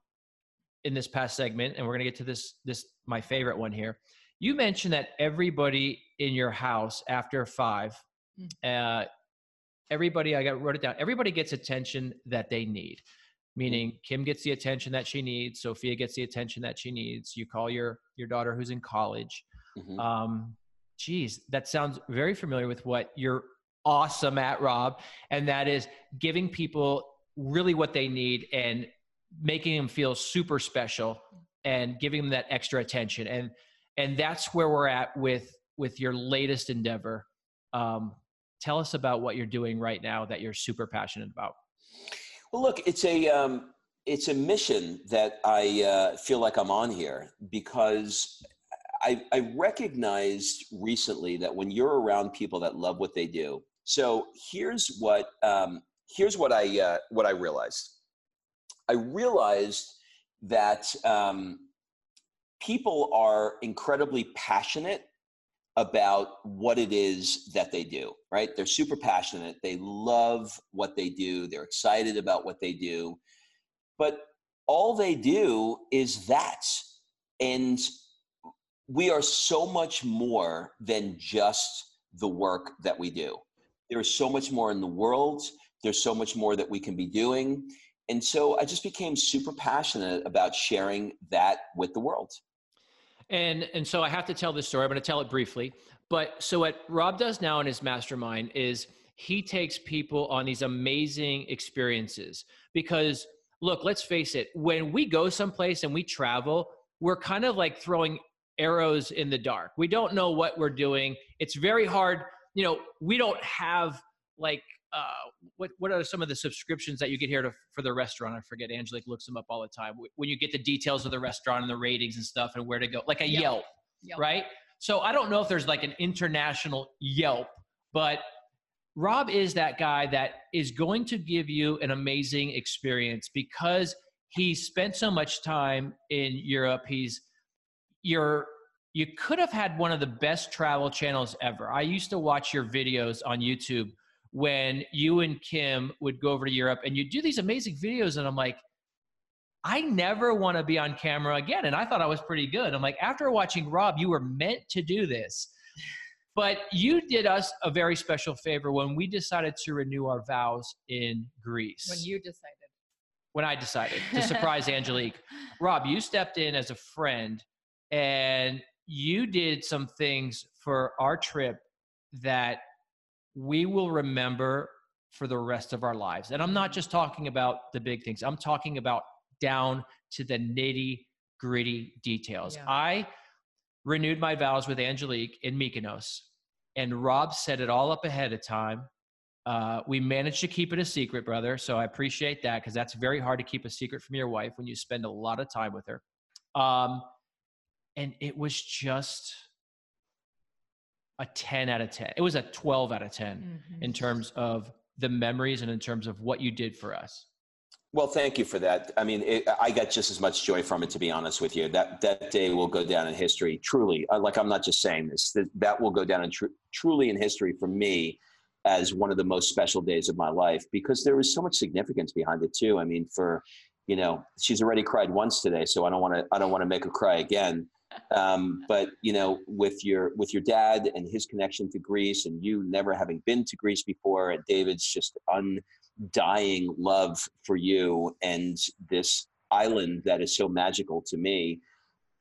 in this past segment, and we're going to get to this this my favorite one here. You mentioned that everybody in your house after five, mm. uh, everybody I got wrote it down. Everybody gets attention that they need. Meaning, Kim gets the attention that she needs. Sophia gets the attention that she needs. You call your your daughter who's in college. Mm-hmm. Um, geez, that sounds very familiar with what you're awesome at, Rob, and that is giving people really what they need and making them feel super special and giving them that extra attention and and that's where we're at with with your latest endeavor. Um, tell us about what you're doing right now that you're super passionate about. Well look it's a um, it's a mission that i uh, feel like i'm on here because I, I recognized recently that when you're around people that love what they do so here's what um, here's what i uh, what i realized. I realized that um, people are incredibly passionate about what it is that they do, right? They're super passionate. They love what they do. They're excited about what they do. But all they do is that. And we are so much more than just the work that we do. There is so much more in the world. There's so much more that we can be doing and so I just became super passionate about sharing that with the world. And and so I have to tell this story. I'm going to tell it briefly. But so what Rob does now in his mastermind is he takes people on these amazing experiences because look, let's face it, when we go someplace and we travel, we're kind of like throwing arrows in the dark. We don't know what we're doing. It's very hard, you know, we don't have like uh, what what are some of the subscriptions that you get here to, for the restaurant? I forget. Angelike looks them up all the time. When you get the details of the restaurant and the ratings and stuff and where to go, like a Yelp, Yelp, Yelp. right? So I don't know if there's like an international Yelp, but Rob is that guy that is going to give you an amazing experience because he spent so much time in Europe. He's you're you could have had one of the best travel channels ever. I used to watch your videos on YouTube when you and Kim would go over to Europe and you do these amazing videos. And I'm like, I never want to be on camera again. And I thought I was pretty good. I'm like, after watching Rob, you were meant to do this. But you did us a very special favor when we decided to renew our vows in Greece. When you decided. When I decided to surprise Angelike. Rob, you stepped in as a friend and you did some things for our trip that we will remember for the rest of our lives. And I'm not just talking about the big things, I'm talking about down to the nitty gritty details. Yeah. I renewed my vows with Angelike in Mykonos, and Rob set it all up ahead of time. Uh, we managed to keep it a secret, brother. So I appreciate that because that's very hard to keep a secret from your wife when you spend a lot of time with her. Um, and it was just a 10 out of 10. It was a 12 out of 10 mm-hmm. in terms of the memories and in terms of what you did for us. Well, thank you for that. I mean, it, I got just as much joy from it, to be honest with you. That that day will go down in history, truly. Uh, like I'm not just saying this; that, that will go down in tr- truly in history for me as one of the most special days of my life because there was so much significance behind it too. I mean, for you know, she's already cried once today, so I don't want to. I don't want to make her cry again. Um, but you know, with your with your dad and his connection to Greece, and you never having been to Greece before, and David's just undying love for you and this island that is so magical to me.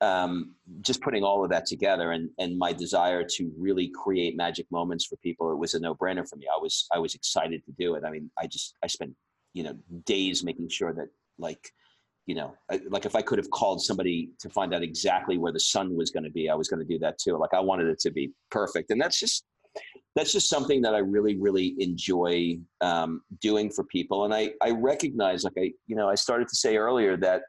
Um, just putting all of that together and, and my desire to really create magic moments for people, it was a no brainer for me. I was I was excited to do it. I mean, I just I spent you know days making sure that like you know, like if I could have called somebody to find out exactly where the sun was going to be, I was going to do that too. Like I wanted it to be perfect, and that's just that's just something that I really, really enjoy um, doing for people. And I I recognize, like I you know, I started to say earlier that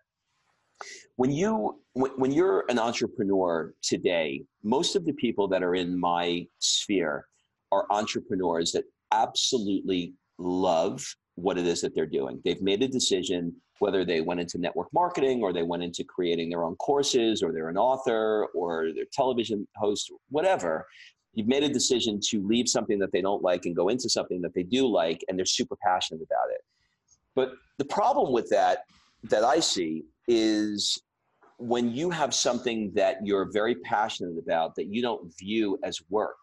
when you when, when you're an entrepreneur today, most of the people that are in my sphere are entrepreneurs that absolutely love what it is that they're doing. They've made a decision whether they went into network marketing or they went into creating their own courses or they're an author or they're television host, whatever. You've made a decision to leave something that they don't like and go into something that they do like, and they're super passionate about it. But the problem with that, that I see, is when you have something that you're very passionate about that you don't view as work,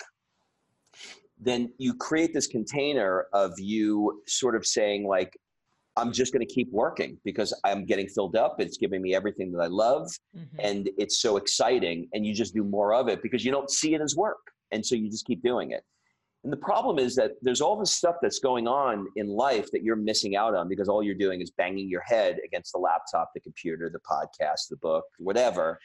then you create this container of you sort of saying, like, I'm just going to keep working because I'm getting filled up. It's giving me everything that I love mm-hmm. and it's so exciting. And you just do more of it because you don't see it as work. And so you just keep doing it. And the problem is that there's all this stuff that's going on in life that you're missing out on because all you're doing is banging your head against the laptop, the computer, the podcast, the book, whatever.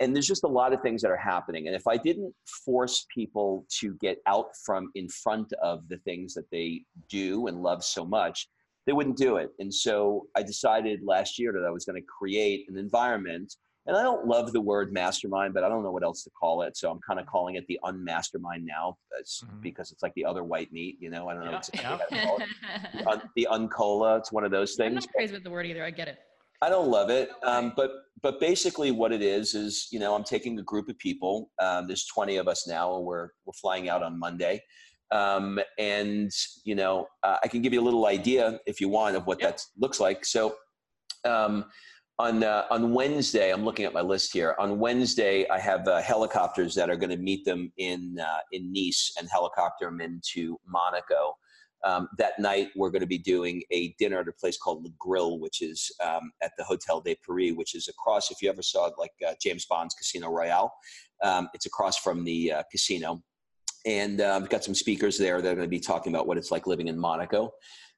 And there's just a lot of things that are happening. And if I didn't force people to get out from in front of the things that they do and love so much, they wouldn't do it. And so I decided last year that I was going to create an environment. And I don't love the word mastermind, but I don't know what else to call it. So I'm kind of calling it the unmastermind now mm-hmm. because it's like the other white meat, you know? I don't know. Yeah. yeah. the uncola, it's one of those things. I'm not crazy with the word either. I get it. I don't love it, um, but but basically what it is is you know I'm taking a group of people. Um, there's 20 of us now. We're we're flying out on Monday, um, and you know, uh, I can give you a little idea if you want of what yep. that looks like. So um, on uh, on Wednesday, I'm looking at my list here. On Wednesday, I have uh, helicopters that are going to meet them in uh, in Nice and helicopter them into Monaco. Um, that night, we're going to be doing a dinner at a place called Le Grill, which is um, at the Hotel de Paris, which is across. If you ever saw like uh, James Bond's Casino Royale, um, it's across from the uh, casino and uh, we've got some speakers there that are going to be talking about what it's like living in Monaco.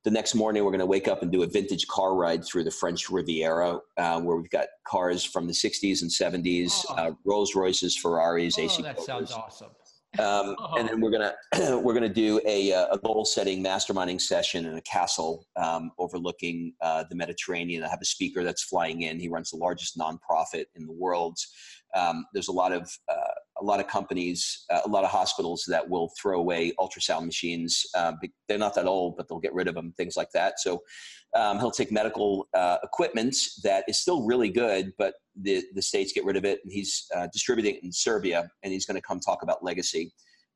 The next morning, we're going to wake up and do a vintage car ride through the French Riviera, uh, where we've got cars from the 60s and 70s, oh. uh, Rolls Royces, Ferraris, oh, AC. That sounds awesome. Um, oh. And then we're gonna we're gonna do a, uh, a goal setting masterminding session in a castle um, overlooking uh, the Mediterranean. I have a speaker that's flying in. He runs the largest nonprofit in the world. Um, there's a lot of uh, a lot of companies, uh, a lot of hospitals that will throw away ultrasound machines. Uh, they're not that old, but they'll get rid of them, things like that. So um, he'll take medical uh, equipment that is still really good, but the, the states get rid of it, and he's uh, distributing it in Serbia, and he's going to come talk about legacy.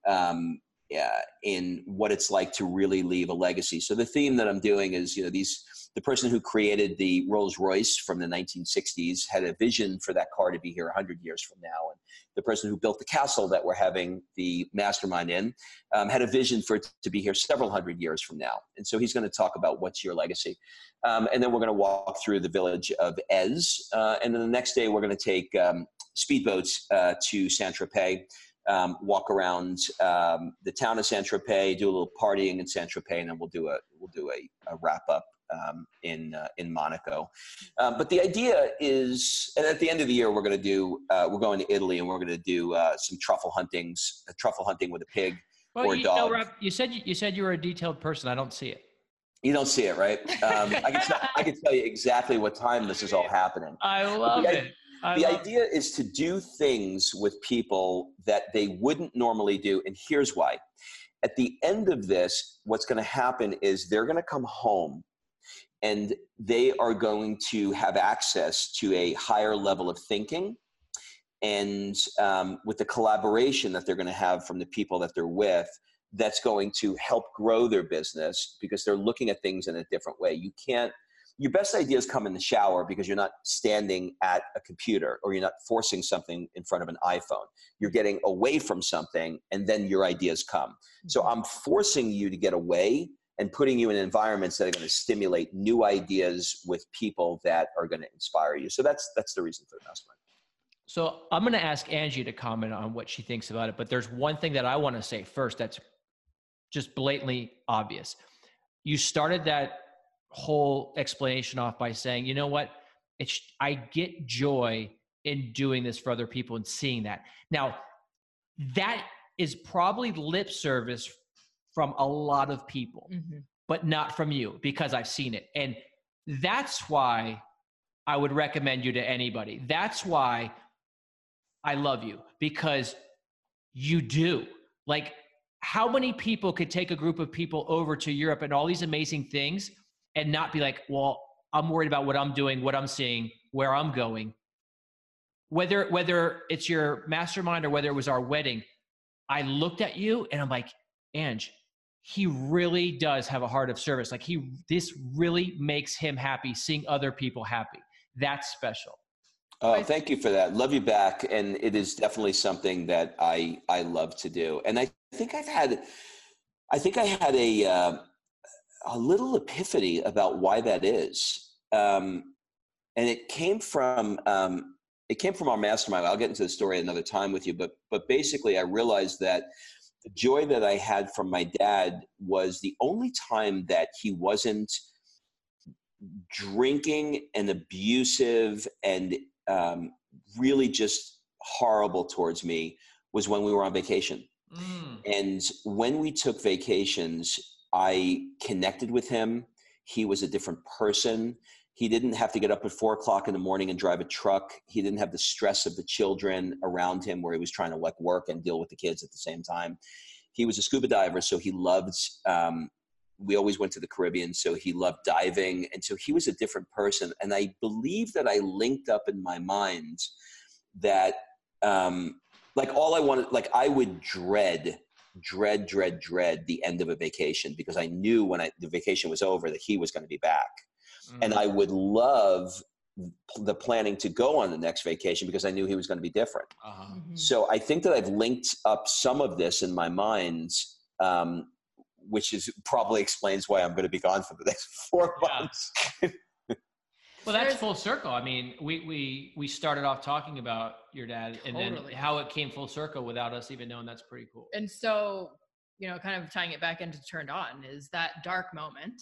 Um, yeah, in what it's like to really leave a legacy. So the theme that I'm doing is, you know, these the person who created the Rolls Royce from the 1960s had a vision for that car to be here 100 years from now. And the person who built the castle that we're having the mastermind in um, had a vision for it to be here several hundred years from now. And so he's going to talk about what's your legacy. Um, and then we're going to walk through the village of Eze. Uh, and then the next day, we're going to take um, speedboats uh, to Saint Tropez. um, walk around um, the town of Saint Tropez, do a little partying in Saint Tropez, and then we'll do a we'll do a, a wrap up um, in uh, in Monaco. Um, but the idea is, and at the end of the year, we're going to do uh, we're going to Italy, and we're going to do uh, some truffle huntings, truffle hunting with a pig well, or a dog. Know, Rob, you said you said you were a detailed person. I don't see it. You don't see it, right? Um, I, can tell, I can tell you exactly what time this is all happening. I love the, it. I the love idea it. is to do things with people that they wouldn't normally do. And here's why. At the end of this, what's going to happen is they're going to come home and they are going to have access to a higher level of thinking and um, with the collaboration that they're going to have from the people that they're with that's going to help grow their business because they're looking at things in a different way. You can't your best ideas come in the shower because you're not standing at a computer or you're not forcing something in front of an iphone. You're getting away from something and then your ideas come. So mm-hmm. i'm forcing you to get away and putting you in environments that are going to stimulate new ideas with people that are going to inspire you. So that's that's the reason for the mastermind. So I'm going to ask Angie to comment on what she thinks about it, but there's one thing that I want to say first that's just blatantly obvious. You started that whole explanation off by saying, "You know what? It's I get joy in doing this for other people and seeing that." Now, that is probably lip service from a lot of people, mm-hmm. but not from you because I've seen it. And that's why I would recommend you to anybody. That's why I love you because you do. Like, how many people could take a group of people over to Europe and all these amazing things and not be like, well, I'm worried about what I'm doing, what I'm seeing, where I'm going. Whether whether it's your mastermind or whether it was our wedding, I looked at you and I'm like, Ange, he really does have a heart of service. Like he, this really makes him happy seeing other people happy. That's special. Oh, thank you for that. Love you back, and it is definitely something that I I love to do. And I think I've had, I think I had a uh, a little epiphany about why that is, um, and it came from um, it came from our mastermind. I'll get into the story another time with you, but but basically, I realized that the joy that I had from my dad was the only time that he wasn't drinking and abusive and um, really just horrible towards me was when we were on vacation. Mm. And when we took vacations, I connected with him. He was a different person. He didn't have to get up at four o'clock in the morning and drive a truck. He didn't have the stress of the children around him where he was trying to like work and deal with the kids at the same time. He was a scuba diver, so he loved. Um, we always went to the Caribbean, so he loved diving, and so he was a different person. And I believe that I linked up in my mind that, um, like, all I wanted, like, I would dread dread, dread, dread the end of a vacation because I knew when I, the vacation was over that he was going to be back. Mm-hmm. And I would love the planning to go on the next vacation because I knew he was going to be different. Uh-huh. Mm-hmm. So I think that I've linked up some of this in my mind, um, which is probably explains why I'm going to be gone for the next four yeah. months. well, that's full circle. I mean, we we we started off talking about your dad, and totally. then how it came full circle without us even knowing. That's pretty cool. And so, you know, kind of tying it back into turned on is that dark moment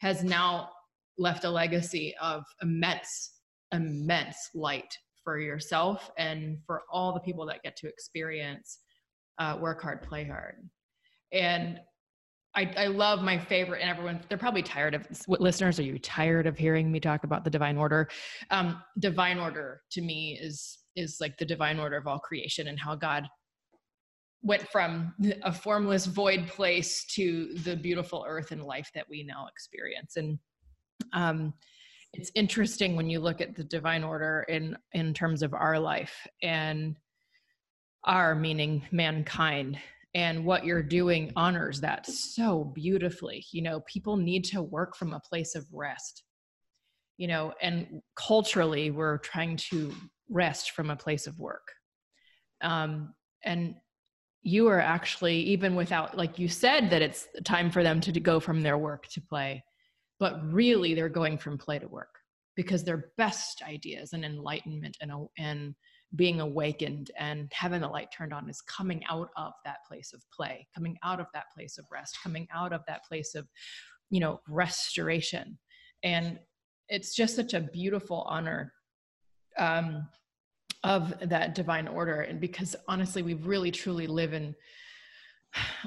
has now left a legacy of immense, immense light for yourself and for all the people that get to experience uh, work hard, play hard. And I, I love my favorite, and everyone, they're probably tired of listeners. Are you tired of hearing me talk about the divine order? Um, divine order to me is is like the divine order of all creation and how God went from a formless void place to the beautiful earth and life that we now experience. And um, it's interesting when you look at the divine order in in terms of our life and our meaning mankind and what you're doing honors that so beautifully. You know people need to work from a place of rest. You know and culturally we're trying to rest from a place of work. Um, and you are actually even without like you said that it's time for them to go from their work to play but really they're going from play to work because their best ideas and enlightenment and, and being awakened and having the light turned on is coming out of that place of play coming out of that place of rest coming out of that place of you know restoration. And it's just such a beautiful honor um, of that divine order. And because honestly we really truly live in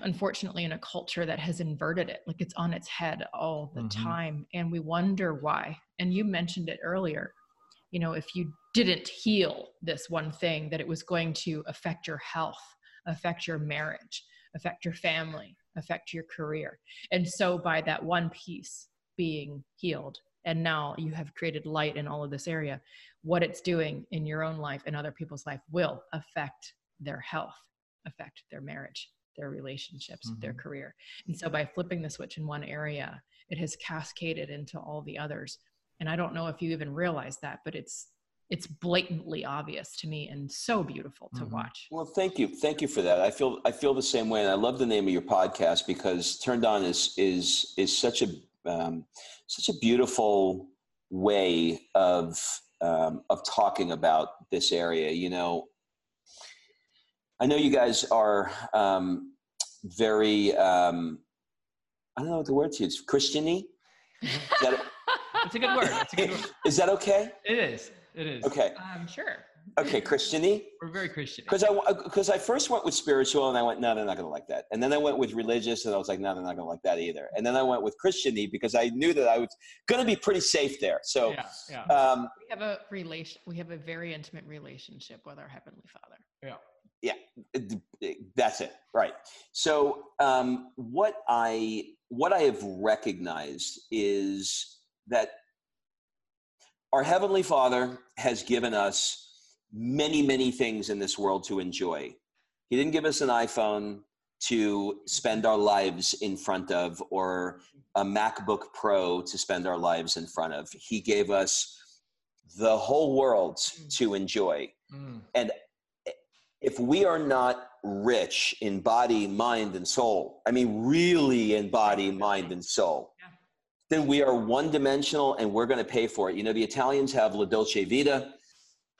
unfortunately in a culture that has inverted it like it's on its head all the mm-hmm. time and we wonder why. And you mentioned it earlier you know if you didn't heal this one thing that it was going to affect your health affect your marriage affect your family affect your career. And so by that one piece being healed and now you have created light in all of this area what it's doing in your own life and other people's life will affect their health affect their marriage their relationships mm-hmm. their career and so by flipping the switch in one area it has cascaded into all the others and i don't know if you even realize that but it's it's blatantly obvious to me and so beautiful to mm-hmm. watch. Well, thank you, thank you for that. I feel I feel the same way, and I love the name of your podcast because Turned On is is is such a um, such a beautiful way of um, of talking about this area. You know, I know you guys are um, very um, I don't know what the word to use Christiany. That, it's a good word. It's a good word. Is that okay? It is. It is. Okay. I'm sure. Okay, Christiany. We're very Christian. Because I because I first went with spiritual and I went no they're not going to like that, and then I went with religious and I was like no they're not going to like that either, and then I went with Christiany because I knew that I was going to be pretty safe there. So yeah, yeah. Um, we have a relation. We have a very intimate relationship with our heavenly Father. Yeah. Yeah, that's it. Right. So um, what I what I have recognized is that our Heavenly Father has given us many, many things in this world to enjoy. He didn't give us an iPhone to spend our lives in front of or a MacBook Pro to spend our lives in front of. He gave us the whole world mm. to enjoy. Mm. And if we are not rich in body, mind, and soul, I mean, really in body, mind, and soul, then we are one dimensional and we're going to pay for it. You know, the Italians have La Dolce Vita,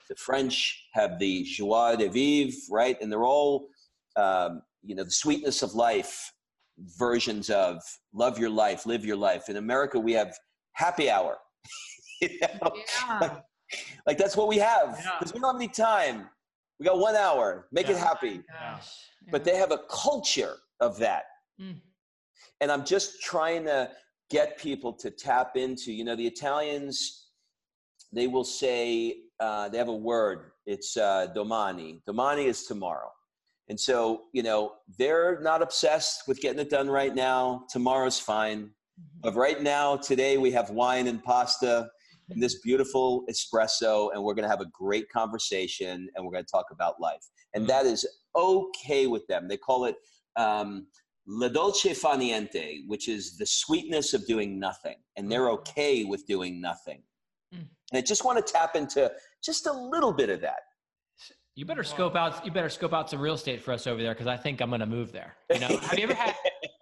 the French have the Joie de Vivre, right? And they're all, um, you know, the sweetness of life versions of love your life, live your life. In America, we have happy hour. you know? yeah. like that's what we have because yeah. we don't have any time. We got one hour, make yeah. it happy. Oh but they have a culture of that. Mm. And I'm just trying to get people to tap into you know the italians they will say uh, they have a word it's uh, domani domani is tomorrow and so you know they're not obsessed with getting it done right now tomorrow's fine mm-hmm. but right now today we have wine and pasta and this beautiful espresso and we're going to have a great conversation and we're going to talk about life and mm-hmm. that is okay with them they call it um, La dolce fa niente, which is the sweetness of doing nothing, and they're mm. okay with doing nothing. Mm. And I just want to tap into just a little bit of that. You better scope out. You better scope out some real estate for us over there because I think I'm going to move there. You know, have you ever had?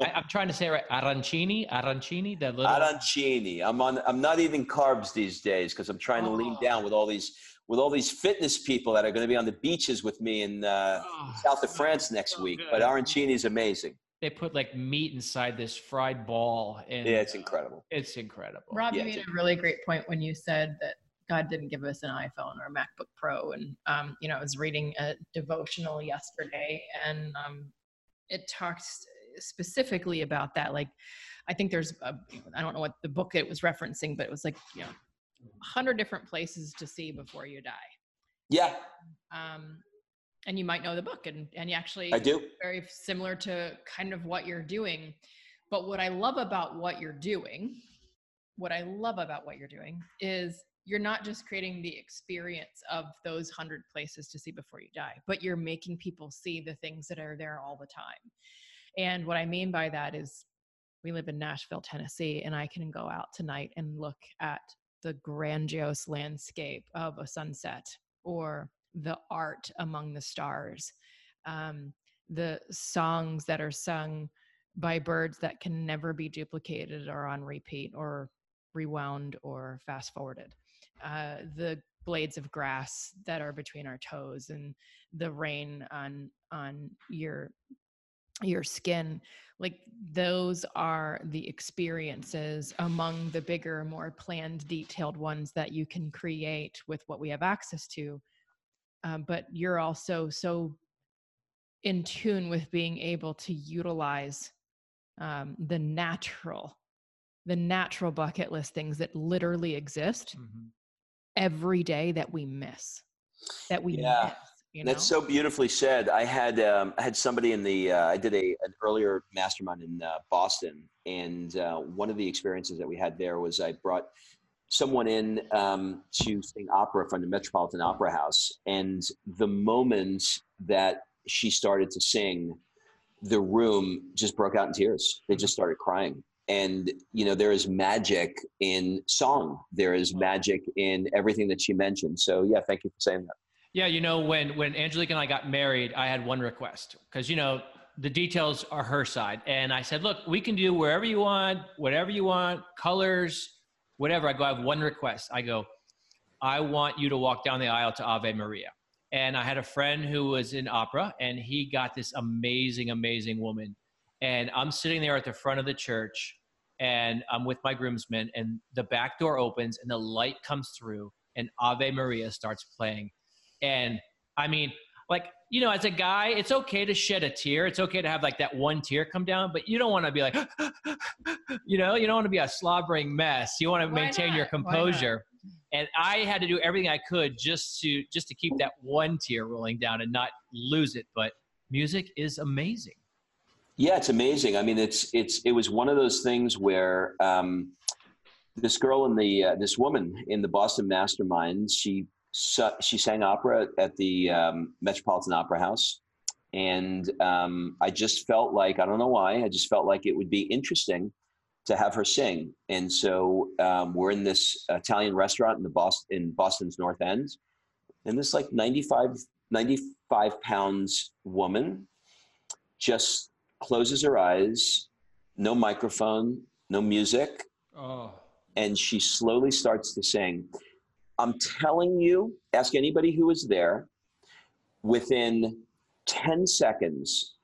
I, am trying to say right. Arancini, arancini, that little. Arancini. I'm on. I'm not eating carbs these days because I'm trying oh. to lean down with all these with all these fitness people that are going to be on the beaches with me in uh, oh, south of France next so week. Good. But arancini is amazing they put like meat inside this fried ball and yeah it's incredible it's incredible rob yeah, you made a really great point when you said that god didn't give us an iphone or a macbook pro and um, you know i was reading a devotional yesterday and um, it talks specifically about that like i think there's I don't know what the book it was referencing but it was like you know 100 different places to see before you die yeah um, and you might know the book and, and you actually I do very similar to kind of what you're doing. But what I love about what you're doing, what I love about what you're doing is you're not just creating the experience of those hundred places to see before you die, but you're making people see the things that are there all the time. And what I mean by that is we live in Nashville, Tennessee, and I can go out tonight and look at the grandiose landscape of a sunset or the art among the stars, um, the songs that are sung by birds that can never be duplicated or on repeat or rewound or fast forwarded. uh, the blades of grass that are between our toes and the rain on on your your skin like those are the experiences among the bigger more planned detailed ones that you can create with what we have access to um, but you're also so in tune with being able to utilize um, the natural the natural bucket list things that literally exist mm-hmm. every day that we miss that we yeah. miss you know? That's so beautifully said. I had um, I had somebody in the uh, I did a an earlier mastermind in uh, Boston, and uh, one of the experiences that we had there was I brought someone in um, to sing opera from the Metropolitan Opera House, and the moment that she started to sing, the room just broke out in tears. They just started crying. And you know there is magic in song. There is magic in everything that she mentioned. So yeah, thank you for saying that. Yeah, you know, when when Angelike and I got married, I had one request because you know the details are her side, and I said, look, we can do wherever you want, whatever you want, colors, whatever. I go, I have one request. I go, I want you to walk down the aisle to Ave Maria. And I had a friend who was in opera, and he got this amazing, amazing woman. And I'm sitting there at the front of the church, and I'm with my groomsmen, and the back door opens, and the light comes through, and Ave Maria starts playing and I mean, like, you know, as a guy, it's okay to shed a tear. It's okay to have like that one tear come down, but you don't want to be like, you know, you don't want to be a slobbering mess. You want to maintain your composure. And I had to do everything I could just to just to keep that one tear rolling down and not lose it. But music is amazing. Yeah, it's amazing. I mean, it's it's it was one of those things where um, this girl in the uh, this woman in the Boston Mastermind, she so she sang opera at the um, Metropolitan Opera House. And um, I just felt like, I don't know why, I just felt like it would be interesting to have her sing. And so um, we're in this Italian restaurant in the Boston, in Boston's North End. And this like 95, 95 pounds woman just closes her eyes, no microphone, no music. Oh. And she slowly starts to sing. I'm telling you, ask anybody who was there, within 10 seconds,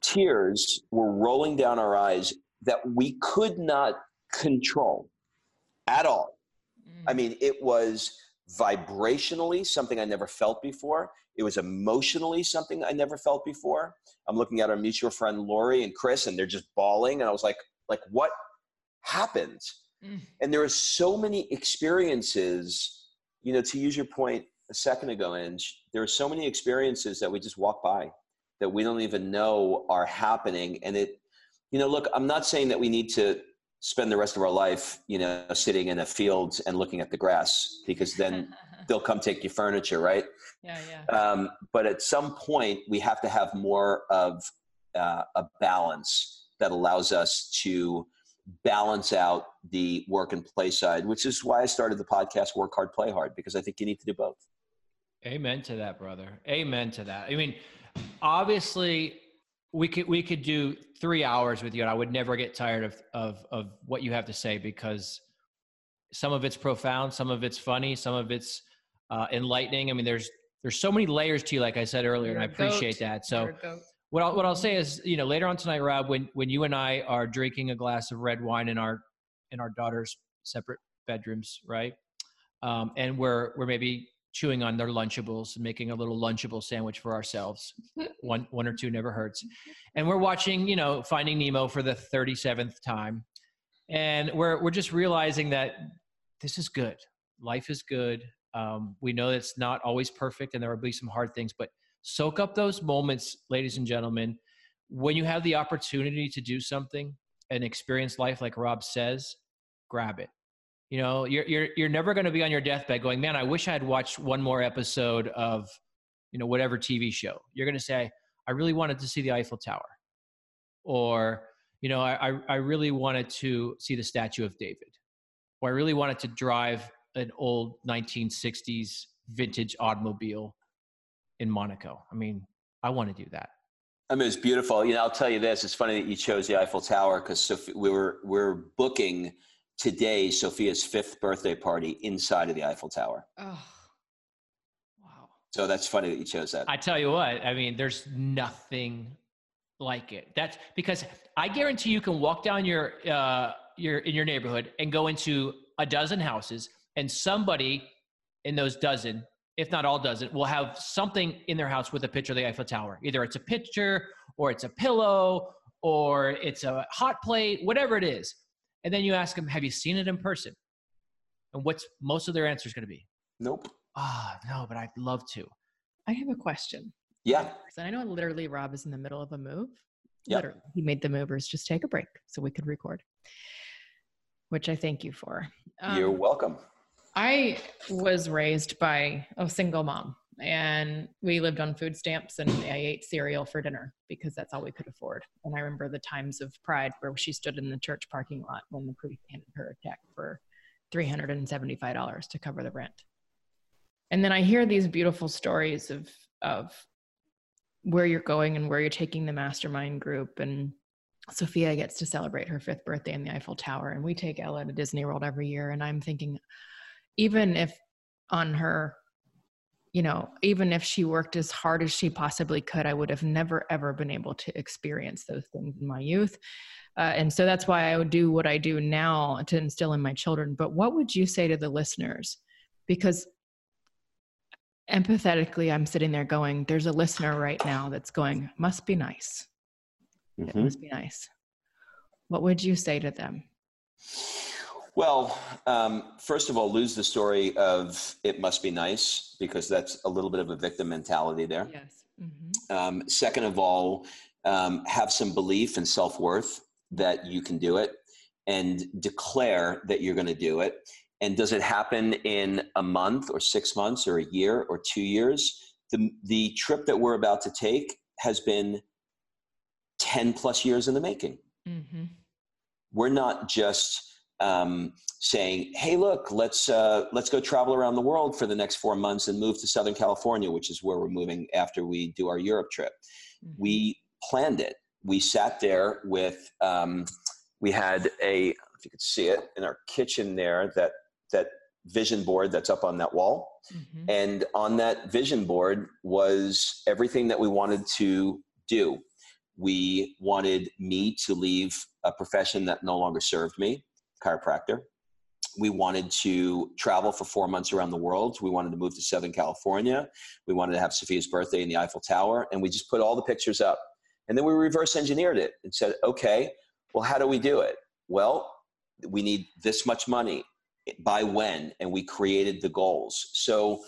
tears were rolling down our eyes that we could not control at all. Mm. I mean, it was vibrationally something I never felt before. It was emotionally something I never felt before. I'm looking at our mutual friend Lori and Chris, and they're just bawling. And I was like, like, what happened? Mm. And there are so many experiences, you know, to use your point a second ago, Ange, there are so many experiences that we just walk by that we don't even know are happening. And it, you know, look, I'm not saying that we need to spend the rest of our life, you know, sitting in a field and looking at the grass because then they'll come take your furniture, right? Yeah, yeah. Um, but at some point, we have to have more of uh, a balance that allows us to balance out the work and play side, which is why I started the podcast Work Hard, Play Hard, because I think you need to do both. Amen to that, brother. Amen to that. I mean, obviously we could we could do three hours with you and I would never get tired of of of what you have to say because some of it's profound, some of it's funny, some of it's uh, enlightening. I mean, there's there's so many layers to you, like I said earlier, You're and I appreciate goat. that. So what I'll, what I'll say is, you know, later on tonight, Rob, when, when you and I are drinking a glass of red wine in our, in our daughter's separate bedrooms, right? Um, and we're, we're maybe chewing on their Lunchables, and making a little Lunchable sandwich for ourselves. one, one or two never hurts. And we're watching, you know, Finding Nemo for the 37th time. And we're, we're just realizing that this is good. Life is good. Um, we know it's not always perfect and there will be some hard things, but soak up those moments, ladies and gentlemen, when you have the opportunity to do something and experience life like Rob says, grab it. You know, you're you're you're never going to be on your deathbed going, "Man, I wish I had watched one more episode of, you know, whatever TV show." You're going to say, "I really wanted to see the Eiffel Tower." Or, you know, I I really wanted to see the Statue of David. Or I really wanted to drive an old 1960s vintage automobile in Monaco. I mean, I want to do that. I mean, it's beautiful. You know, I'll tell you this. It's funny that you chose the Eiffel Tower because we were we're booking today Sophia's fifth birthday party inside of the Eiffel Tower. Oh, wow. So that's funny that you chose that. I tell you what, I mean, there's nothing like it. That's because I guarantee you can walk down your uh, your in your neighborhood and go into a dozen houses, and somebody in those dozen, if not all dozen, will have something in their house with a picture of the Eiffel Tower. Either it's a picture, or it's a pillow, or it's a hot plate, whatever it is. And then you ask them, "Have you seen it in person?" And what's most of their answer is going to be, nope. "Ah, oh, no, but I'd love to." I have a question. Yeah. And I know literally Rob is in the middle of a move. Yep. Literally, he made the movers just take a break so we could record, which I thank you for. You're Um, welcome. I was raised by a single mom, and we lived on food stamps, and I ate cereal for dinner because that's all we could afford. And I remember the times of pride where she stood in the church parking lot when the priest handed her a check for $375 to cover the rent. And then I hear these beautiful stories of of where you're going and where you're taking the mastermind group and Sophia gets to celebrate her fifth birthday in the Eiffel Tower, and we take Ella to Disney World every year. And I'm thinking, even if on her, you know, even if she worked as hard as she possibly could, I would have never ever been able to experience those things in my youth. Uh, and so that's why I would do what I do now to instill in my children. But what would you say to the listeners? Because empathetically, I'm sitting there going, there's a listener right now that's going, must be nice. It Mhm. must be nice. What would you say to them? Well, um, first of all, lose the story of it must be nice because that's a little bit of a victim mentality there. Yes. hmm Um, second of all, um, have some belief and self worth that you can do it and declare that you're going to do it. And does it happen in a month or six months or a year or two years? The, the trip that we're about to take has been 10 plus years in the making. hmm We're not just um, saying, "Hey, look, let's uh, let's go travel around the world for the next four months and move to Southern California, which is where we're moving after we do our Europe trip." we planned it. We sat there with, um, we had a, if you could see it in our kitchen there, that that vision board that's up on that wall, hmm and on that vision board was everything that we wanted to do. We wanted me to leave a profession that no longer served me, chiropractor. We wanted to travel for four months around the world. We wanted to move to Southern California. We wanted to have Sophia's birthday in the Eiffel Tower. And we just put all the pictures up. And then we reverse engineered it and said, okay, well, how do we do it? Well, we need this much money by when? And we created the goals. So,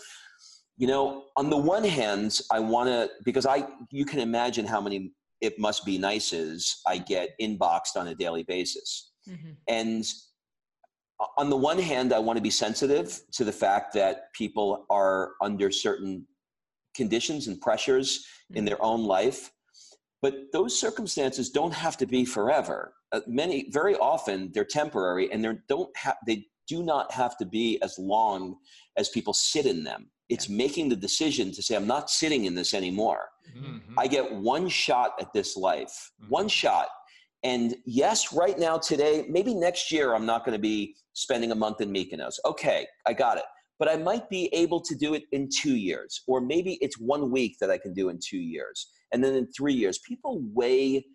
you know, on the one hand, I want to, because I, you can imagine how many it must be nices I get inboxed on a daily basis. hmm And on the one hand, I want to be sensitive to the fact that people are under certain conditions and pressures in their own life. But those circumstances don't have to be forever. Uh, many, very often, they're temporary, and they don't have. They do not have to be as long as people sit in them. It's making the decision to say, "I'm not sitting in this anymore." Mm-hmm. I get one shot at this life, one Mhm. shot. And yes, right now, today, maybe next year, I'm not going to be spending a month in Mykonos. Okay, I got it. But I might be able to do it in two years, or maybe it's one week that I can do in two years. And then in three years, people way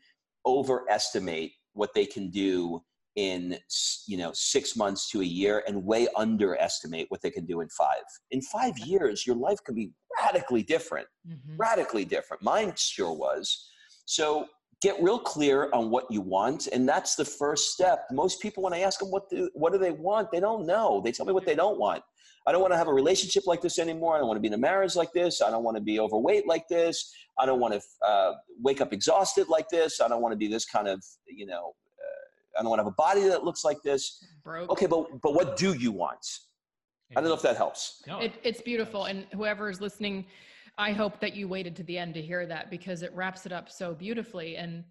overestimate what they can do in you know six months to a year and way underestimate what they can do in five in five years your life can be radically different hmm radically different. Mine sure was. So get real clear on what you want, and that's the first step. Most people, when I ask them what do what do they want, they don't know. They tell me what they don't want. I don't want to have a relationship like this anymore. I don't want to be in a marriage like this. I don't want to be overweight like this. I don't want to uh, wake up exhausted like this. I don't want to be this kind of you know. Uh, I don't want to have a body that looks like this. Broke. Okay, but but what do you want? I don't know if that helps. No. It, it's beautiful. And whoever is listening, I hope that you waited to the end to hear that because it wraps it up so beautifully. And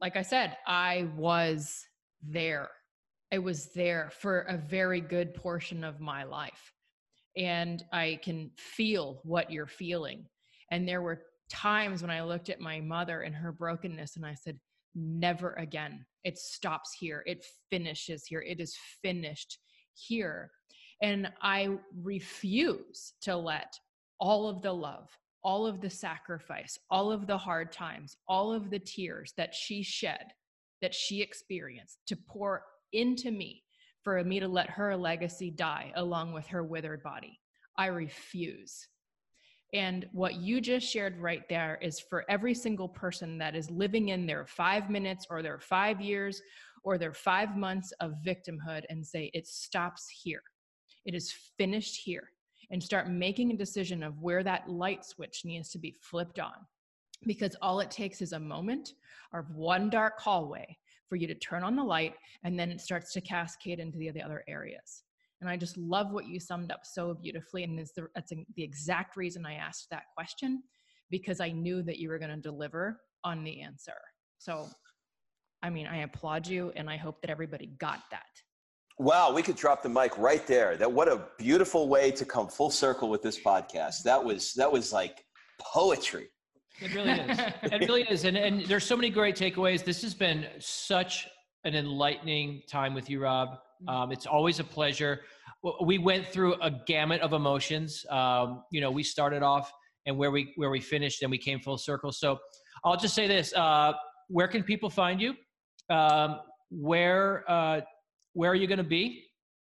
like I said, I was there. I was there for a very good portion of my life. And I can feel what you're feeling. And there were times when I looked at my mother and her brokenness and I said, never again. It stops here. It finishes here. It is finished here. And I refuse to let all of the love, all of the sacrifice, all of the hard times, all of the tears that she shed, that she experienced, to pour into me for me to let her legacy die along with her withered body. I refuse. And what you just shared right there is for every single person that is living in their five minutes or their five years or their five months of victimhood and say, it stops here. It is finished here. And start making a decision of where that light switch needs to be flipped on. Because all it takes is a moment or one dark hallway for you to turn on the light and then it starts to cascade into the, the other areas. And I just love what you summed up so beautifully. And the, that's the exact reason I asked that question because I knew that you were going to deliver on the answer. So, I mean, I applaud you and I hope that everybody got that. Wow, we could drop the mic right there. That what a beautiful way to come full circle with this podcast. That was that was like poetry. It really is. it really is. And, and there's so many great takeaways. This has been such an enlightening time with you, Rob. Mm-hmm. Um, it's always a pleasure. We went through a gamut of emotions. Um, you know, we started off and where we where we finished, and we came full circle. So, I'll just say this: uh, Where can people find you? Um, where uh, where are you going to be?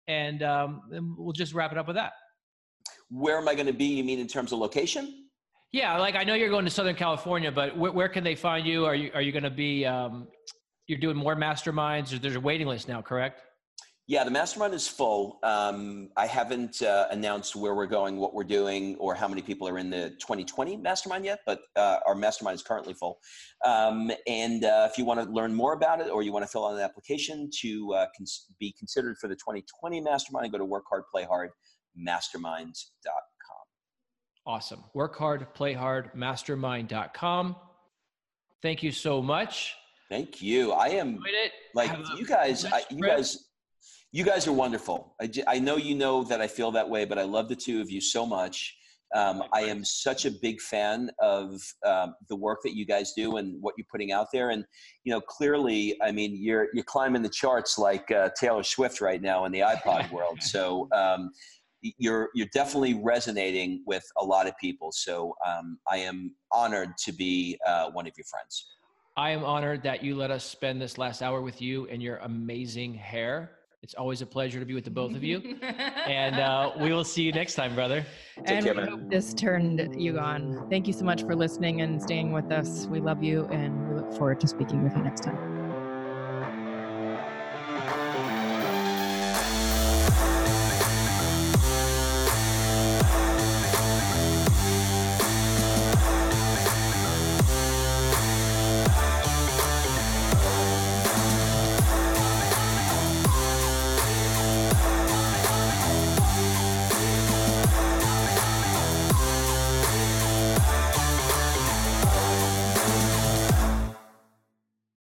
And, um, and we'll just wrap it up with that. Where am I going to be? You mean in terms of location? Yeah, like I know you're going to Southern California, but where, where can they find you? Are you are you going to be? Um, you're doing more masterminds. There's a waiting list now, correct? Yeah, the mastermind is full. Um, I haven't uh, announced where we're going, what we're doing, or how many people are in the 2020 mastermind yet, but uh, our mastermind is currently full. Um, and uh, if you want to learn more about it or you want to fill out an application to uh, cons- be considered for the 2020 mastermind, go to workhardplayhardmasterminds.com. Awesome. Work hard, play hard, mastermind.com. Thank you so much. Thank you. I am like you guys. I, you guys, you guys are wonderful. I, I know you know that I feel that way, but I love the two of you so much. Um, I am such a big fan of um, the work that you guys do and what you're putting out there. And you know, clearly, I mean, you're you're climbing the charts like uh, Taylor Swift right now in the iPod world. So um, you're you're definitely resonating with a lot of people. So um, I am honored to be uh, one of your friends. I am honored that you let us spend this last hour with you and your amazing hair. It's always a pleasure to be with the both of you. and uh, we will see you next time, brother. Take and care, we this turned you on. Thank you so much for listening and staying with us. We love you and we look forward to speaking with you next time.